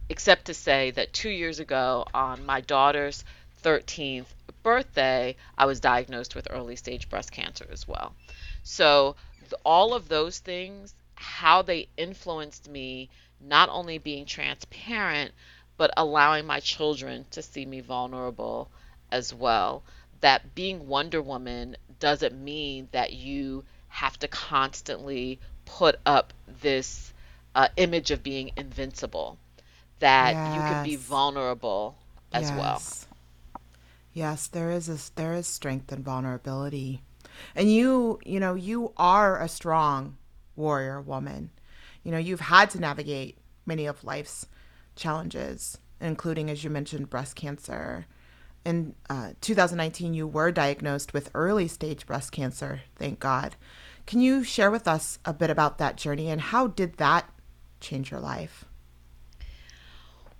except to say that two years ago, on my daughter's 13th birthday, I was diagnosed with early stage breast cancer as well. So, all of those things, how they influenced me, not only being transparent, but allowing my children to see me vulnerable as well. That being Wonder Woman doesn't mean that you have to constantly put up this uh, image of being invincible, that yes. you can be vulnerable as yes. well. Yes, there is a, there is strength and vulnerability. And you, you know, you are a strong warrior woman. You know, you've had to navigate many of life's challenges, including, as you mentioned, breast cancer in uh, 2019, you were diagnosed with early stage breast cancer, thank God. Can you share with us a bit about that journey and how did that change your life?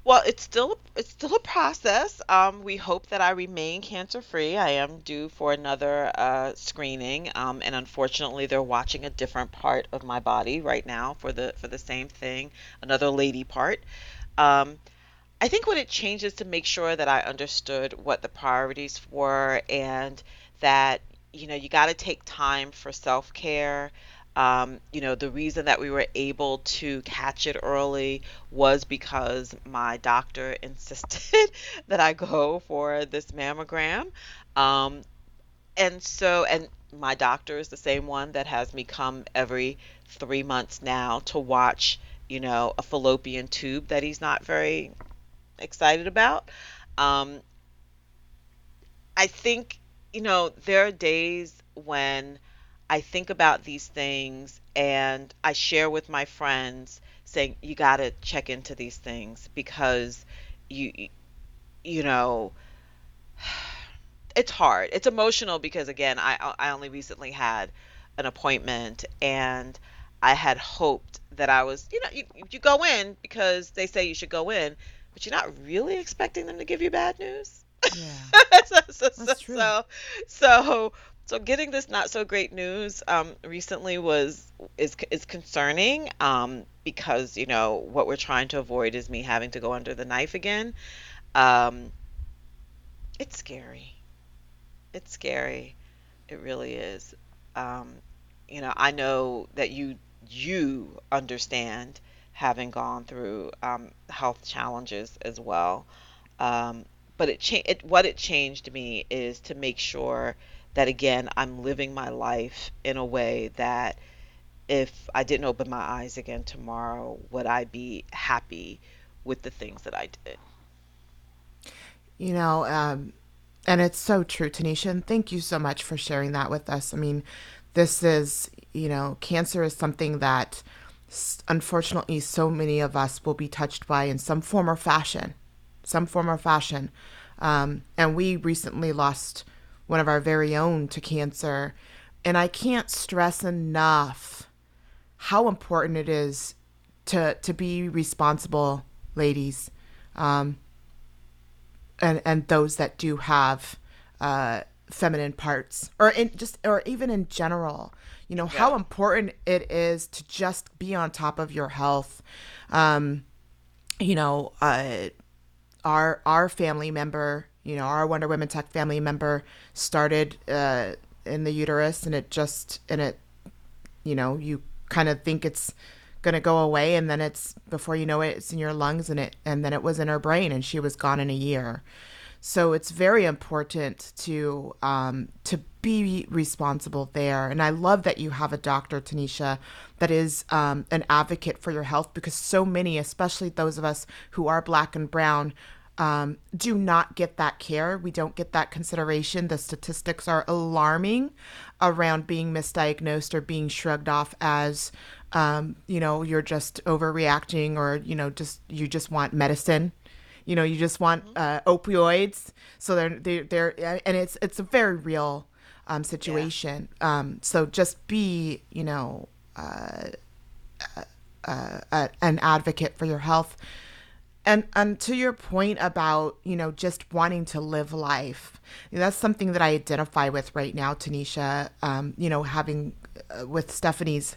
Well, it's still it's still a process. Um, we hope that I remain cancer free. I am due for another uh, screening, um, and unfortunately, they're watching a different part of my body right now for the for the same thing, another lady part. Um, I think what it changed is to make sure that I understood what the priorities were and that, you know, you got to take time for self care. Um, you know, the reason that we were able to catch it early was because my doctor [LAUGHS] insisted that I go for this mammogram. Um, and so, and my doctor is the same one that has me come every three months now to watch, you know, a fallopian tube that he's not very excited about. Um, I think, you know, there are days when I think about these things and I share with my friends saying, you got to check into these things because you, you know, [SIGHS] it's hard. It's emotional because, again, I, I only recently had an appointment and I had hoped that I was, you know, you, you go in because they say you should go in, but you're not really expecting them to give you bad news. Yeah. [LAUGHS] so, so, That's true. So, so, so getting this not so great news um, recently was is is concerning um, because you know what we're trying to avoid is me having to go under the knife again. Um, it's scary. It's scary. It really is. Um, you know, I know that you you understand having gone through um, health challenges as well. Um, but it, cha- it what it changed me is to make sure that again I'm living my life in a way that if I didn't open my eyes again tomorrow, would I be happy with the things that I did? You know, um, and it's so true, Taneshia. And thank you so much for sharing that with us. I mean, this is, you know, cancer is something that unfortunately so many of us will be touched by in some form or fashion. Some form or fashion. Um, and we recently lost one of our very own to cancer. And I can't stress enough how important it is to to be responsible, ladies, um, and and those that do have uh, feminine parts, or in just or even in general. You know yeah. how important it is to just be on top of your health. Um, you know, uh, our our family member, you know, our Wonder Women Tech family member started uh, in the uterus, and it just and it, you know, you kind of think it's gonna go away, and then it's before you know it, it's in your lungs, and it and then it was in her brain, and she was gone in a year. So it's very important to um, to be responsible there. And I love that you have a doctor, Taneshia, that is um, an advocate for your health because so many, especially those of us who are black and brown, um, do not get that care. We don't get that consideration. The statistics are alarming around being misdiagnosed or being shrugged off as, um, you know, you're just overreacting or, you know, just you just want medicine. You know, you just want mm-hmm. uh, opioids. So they're, they're, they're, and it's, it's a very real um, situation. Yeah. Um, so just be, you know, uh, uh, uh an advocate for your health and and to your point about you know just wanting to live life that's something that i identify with right now taneshia um, you know having uh, with stephanie's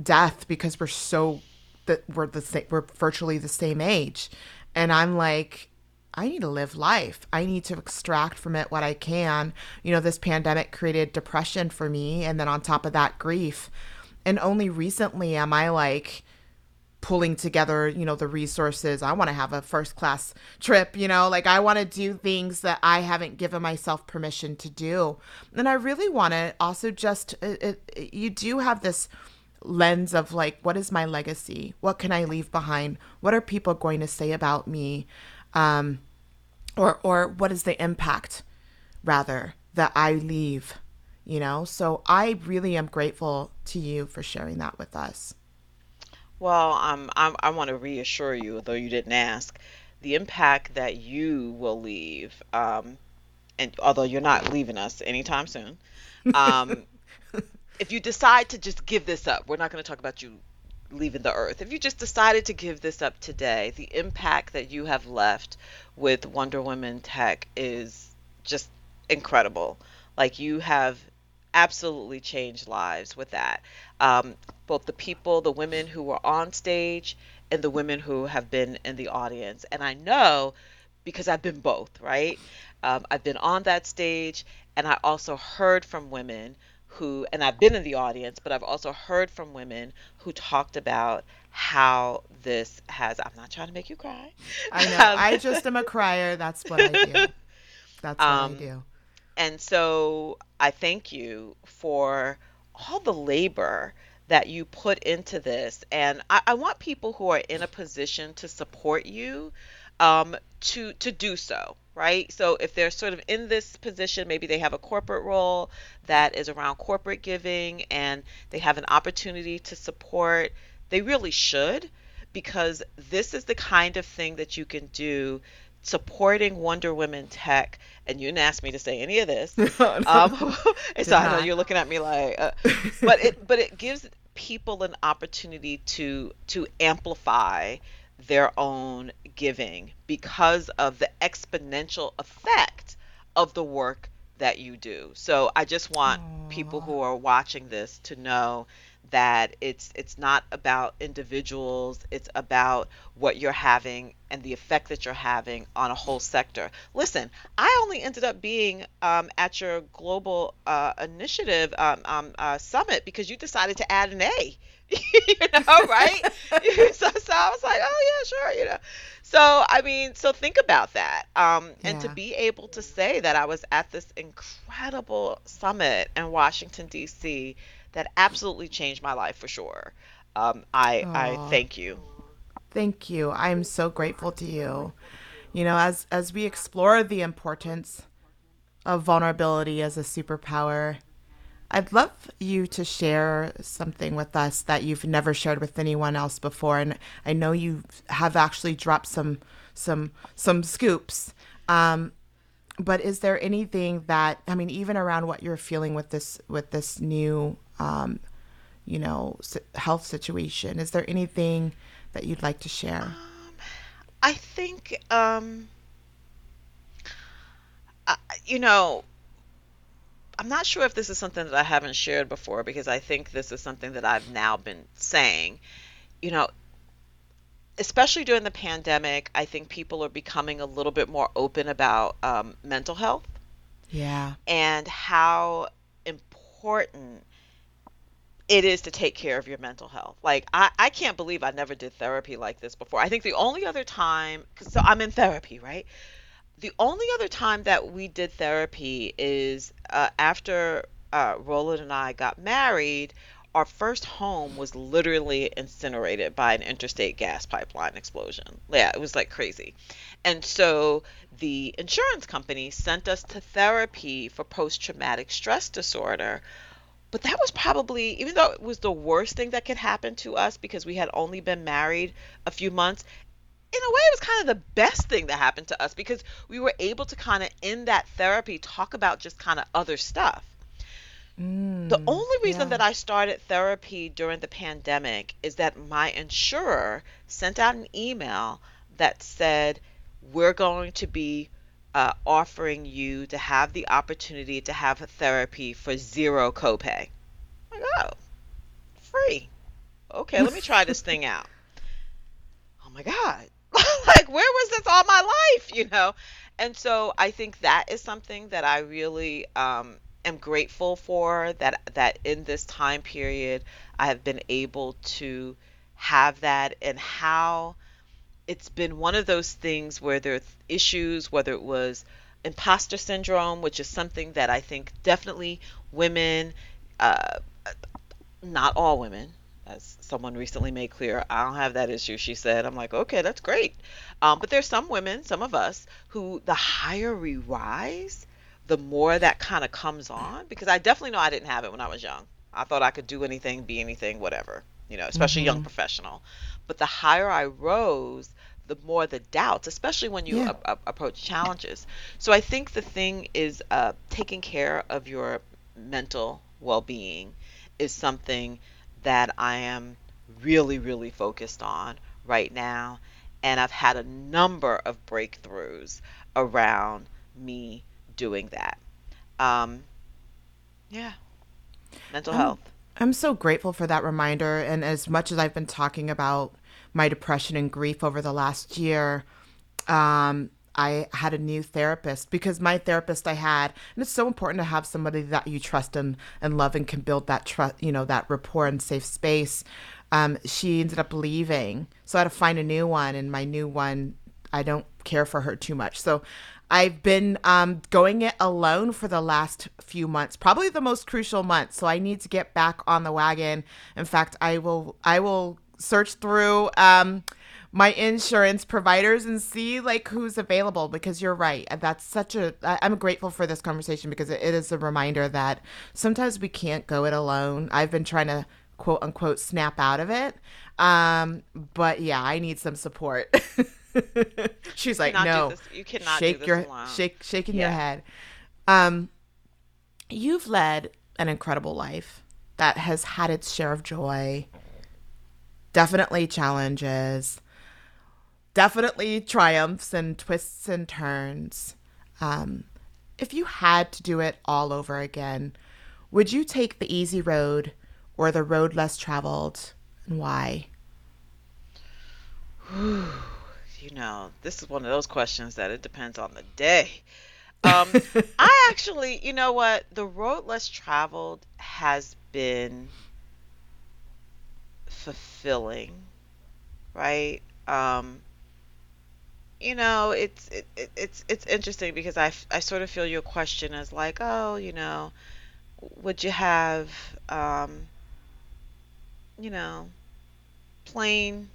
death because we're so that we're the same we're virtually the same age and i'm like i need to live life i need to extract from it what i can you know this pandemic created depression for me and then on top of that grief and only recently am i like pulling together, you know, the resources. I want to have a first class trip, you know, like I want to do things that I haven't given myself permission to do. And I really want to also just, it, it, you do have this lens of like, what is my legacy? What can I leave behind? What are people going to say about me? Um, or, or what is the impact rather that I leave, you know? So I really am grateful to you for sharing that with us. Well, um, I, I want to reassure you, though you didn't ask, the impact that you will leave, um, and although you're not leaving us anytime soon, um, [LAUGHS] if you decide to just give this up, we're not going to talk about you leaving the earth. If you just decided to give this up today, the impact that you have left with Wonder Women Tech is just incredible. Like you have absolutely changed lives with that. Um, both the people, the women who were on stage, and the women who have been in the audience. And I know because I've been both, right? Um, I've been on that stage, and I also heard from women who, and I've been in the audience, but I've also heard from women who talked about how this has. I'm not trying to make you cry. I know. [LAUGHS] I just am a crier. That's what I do. [LAUGHS] That's what um, I do. And so I thank you for all the labor that you put into this. And I, I want people who are in a position to support you um, to to do so right? So if they're sort of in this position maybe they have a corporate role that is around corporate giving and they have an opportunity to support they really should because this is the kind of thing that you can do supporting Wonder Women tech, and you didn't ask me to say any of this. [LAUGHS] no, [LAUGHS] um, [LAUGHS] so I know you're looking at me like, uh, but it but it gives people an opportunity to to amplify their own giving because of the exponential effect of the work that you do. So I just want Aww. people who are watching this to know that it's it's not about individuals it's about what you're having and the effect that you're having on a whole sector. Listen i only ended up being um, at your global uh, initiative um, um, uh, summit because you decided to add an a [LAUGHS] you know right? [LAUGHS] So, so i was like oh yeah sure you know. So i mean so think about that um, and to be able to say that i was at this incredible summit in washington d.c that absolutely changed my life for sure. Um, I I Oh, thank you. thank you. I'm so grateful to you. You know, as as we explore the importance of vulnerability as a superpower, I'd love you to share something with us that you've never shared with anyone else before, and I know you have actually dropped some some some scoops. Um, but is there anything that I mean, even around what you're feeling with this with this new, um, you know, health situation? Is there anything that you'd like to share? Um, I think um, I, you know I'm not sure if this is something that I haven't shared before because I think this is something that I've now been saying. You know, especially during the pandemic, I think people are becoming a little bit more open about um, mental health Yeah. and how important it is to take care of your mental health. Like I, I can't believe I never did therapy like this before. I think the only other time, so I'm in therapy, right? The only other time that we did therapy is uh, after uh, Roland and I got married. Our first home was literally incinerated by an interstate gas pipeline explosion. Yeah, it was like crazy. And so the insurance company sent us to therapy for post traumatic stress disorder but that was probably, even though it was the worst thing that could happen to us because we had only been married a few months, in a way, it was kind of the best thing that happened to us because we were able to kind of, in that therapy, talk about just kind of other stuff. The Mm, only reason yeah. that I started therapy during the pandemic is that my insurer sent out an email that said, We're going to be uh, offering you to have the opportunity to have a therapy for zero copay. Like, oh, free. Okay, let me try this thing [LAUGHS] out. Oh my God. [LAUGHS] like, where was this all my life, you know? And so I think that is something that I really um, am grateful for that that in this time period I have been able to have that and how it's been one of those things where there are issues, whether it was imposter syndrome, which is something that I think definitely women, uh, not all women, as someone recently made clear, I don't have that issue, she said. I'm like, okay, that's great. Um, but there's some women, some of us, who the higher we rise, the more that kind of comes on. Because I definitely know I didn't have it when I was young. I thought I could do anything, be anything, whatever, you know, especially young Mm-hmm. professional. But the higher I rose, the more the doubts, especially when you Yeah. a- a- approach challenges. So I think the thing is uh, taking care of your mental well being is something that I am really, really focused on right now. And I've had a number of breakthroughs around me doing that. Um, yeah, mental I'm health. I'm so grateful for that reminder. And as much as I've been talking about my depression and grief over the last year, um, I had a new therapist because my therapist I had, and it's so important to have somebody that you trust and, and love and can build that trust, you know, that rapport and safe space. Um, she ended up leaving. So I had to find a new one, and my new one, I don't care for her too much. So I've been um, going it alone for the last few months, probably the most crucial month. So I need to get back on the wagon. In fact, I will I will search through um, my insurance providers and see like who's available because you're right. That's such a i'm grateful for this conversation because it is a reminder that sometimes we can't go it alone. I've been trying to quote unquote snap out of it. Um, but yeah, I need some support. [LAUGHS] She's like, no. You cannot do shake this your alone. shake shaking your head. Um, you've led an incredible life that has had its share of joy, definitely challenges, definitely triumphs and twists and turns. Um, if you had to do it all over again, would you take the easy road or the road less traveled, and why? [SIGHS] you know, this is one of those questions that it depends on the day. Um, [LAUGHS] I actually, you know what? The road less traveled has been fulfilling, right? Um, you know, it's it, it, it's it's interesting because I, I sort of feel your question as like, oh, you know, would you have, um, you know, plain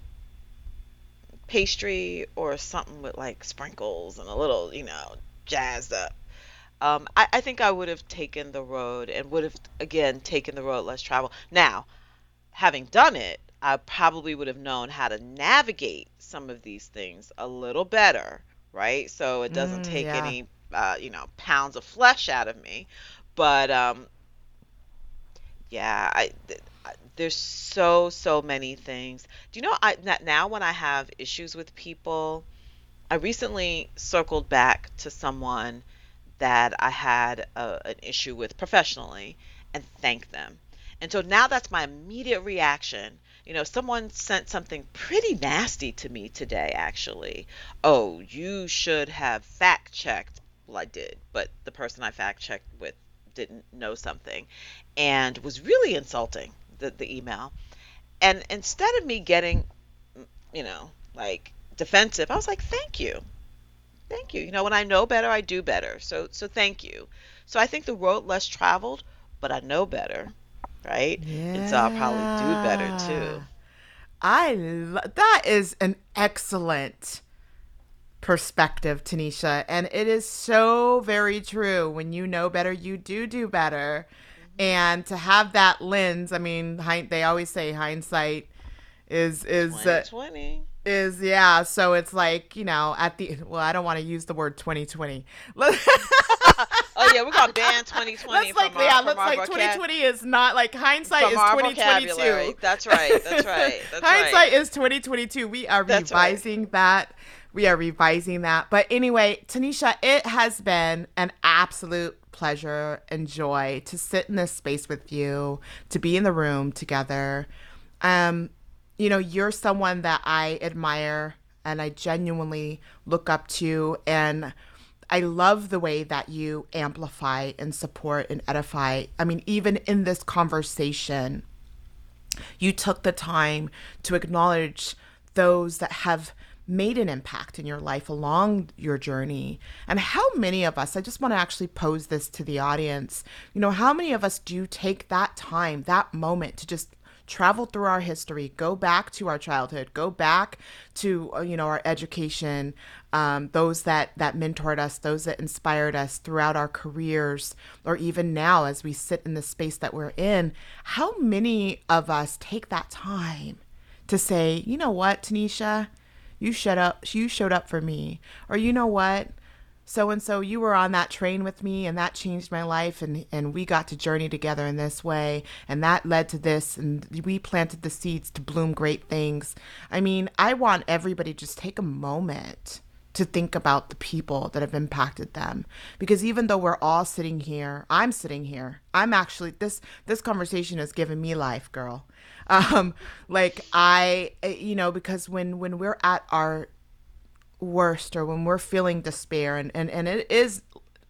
pastry or something with like sprinkles and a little, you know, jazzed up. Um, I, I think I would have taken the road and would have again taken the road less travel. Now, having done it, I probably would have known how to navigate some of these things a little better, right? So it doesn't Mm, take yeah. any, uh, you know, pounds of flesh out of me. But um, yeah, I, th- there's so so many things. Do you know I now when I have issues with people, I recently circled back to someone that I had a, an issue with professionally and thanked them. And so now that's my immediate reaction. You know, someone sent something pretty nasty to me today, actually. Oh, you should have fact checked. Well, I did, but the person I fact checked with didn't know something and was really insulting the, the email. And instead of me getting, you know, like defensive, I was like, thank you. Thank you. You know, when I know better, I do better. So so thank you. So I think the road less traveled, but I know better, right? And so I'll probably do better too. I lo- that is an excellent perspective, Taneshia, and it is so very true. When you know better, you do do better. And to have that lens, I mean, hind- they always say hindsight is is uh, is yeah. So it's like you know, at the well, I don't want to use the word twenty twenty. [LAUGHS] [LAUGHS] Oh yeah, we're gonna ban [LAUGHS] 2020 Let's from like our, yeah, from like vocab- 2020 is not like hindsight is 2022. vocabulary. That's right. That's right. [LAUGHS] That's hindsight right. is 2022. We are That's right. revising that. We are revising that. But anyway, Taneshia, it has been an absolute pleasure and joy to sit in this space with you, to be in the room together. Um, you know, you're someone that I admire and I genuinely look up to and I love the way that you amplify and support and edify. I mean, even in this conversation, you took the time to acknowledge those that have made an impact in your life along your journey. And how many of us, I just want to actually pose this to the audience, you know, how many of us do take that time, that moment to just travel through our history, go back to our childhood, go back to uh, you know our education, um, those that that mentored us, those that inspired us throughout our careers, or even now as we sit in the space that we're in. How many of us take that time to say, you know what, Taneshia, you showed up, you showed up for me, or you know what, so and so you were on that train with me and that changed my life and and we got to journey together in this way and that led to this and we planted the seeds to bloom great things. I mean i want everybody to just take a moment to think about the people that have impacted them because even though we're all sitting here i'm sitting here i'm actually this this conversation has given me life girl. [LAUGHS] Um like i you know because when when we're at our worst or when we're feeling despair and, and, and it is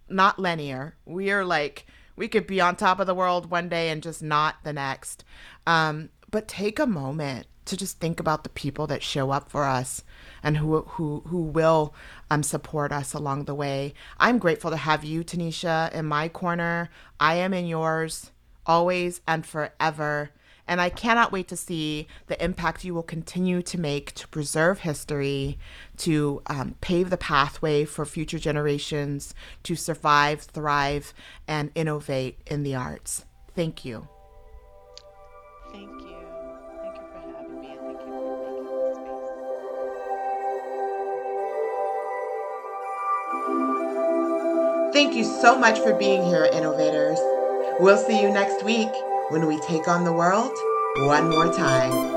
not linear. We are like we could be on top of the world one day and just not the next. Um, but take a moment to just think about the people that show up for us and who who who will um, support us along the way. I'm grateful to have you, Taneshia, in my corner. I am in yours, always and forever. And I cannot wait to see the impact you will continue to make to preserve history, to um, pave the pathway for future generations to survive, thrive, and innovate in the arts. Thank you. Thank you. Thank you for having me and thank you for making this space. Thank you so much for being here, innovators. We'll see you next week when we take on the world one more time.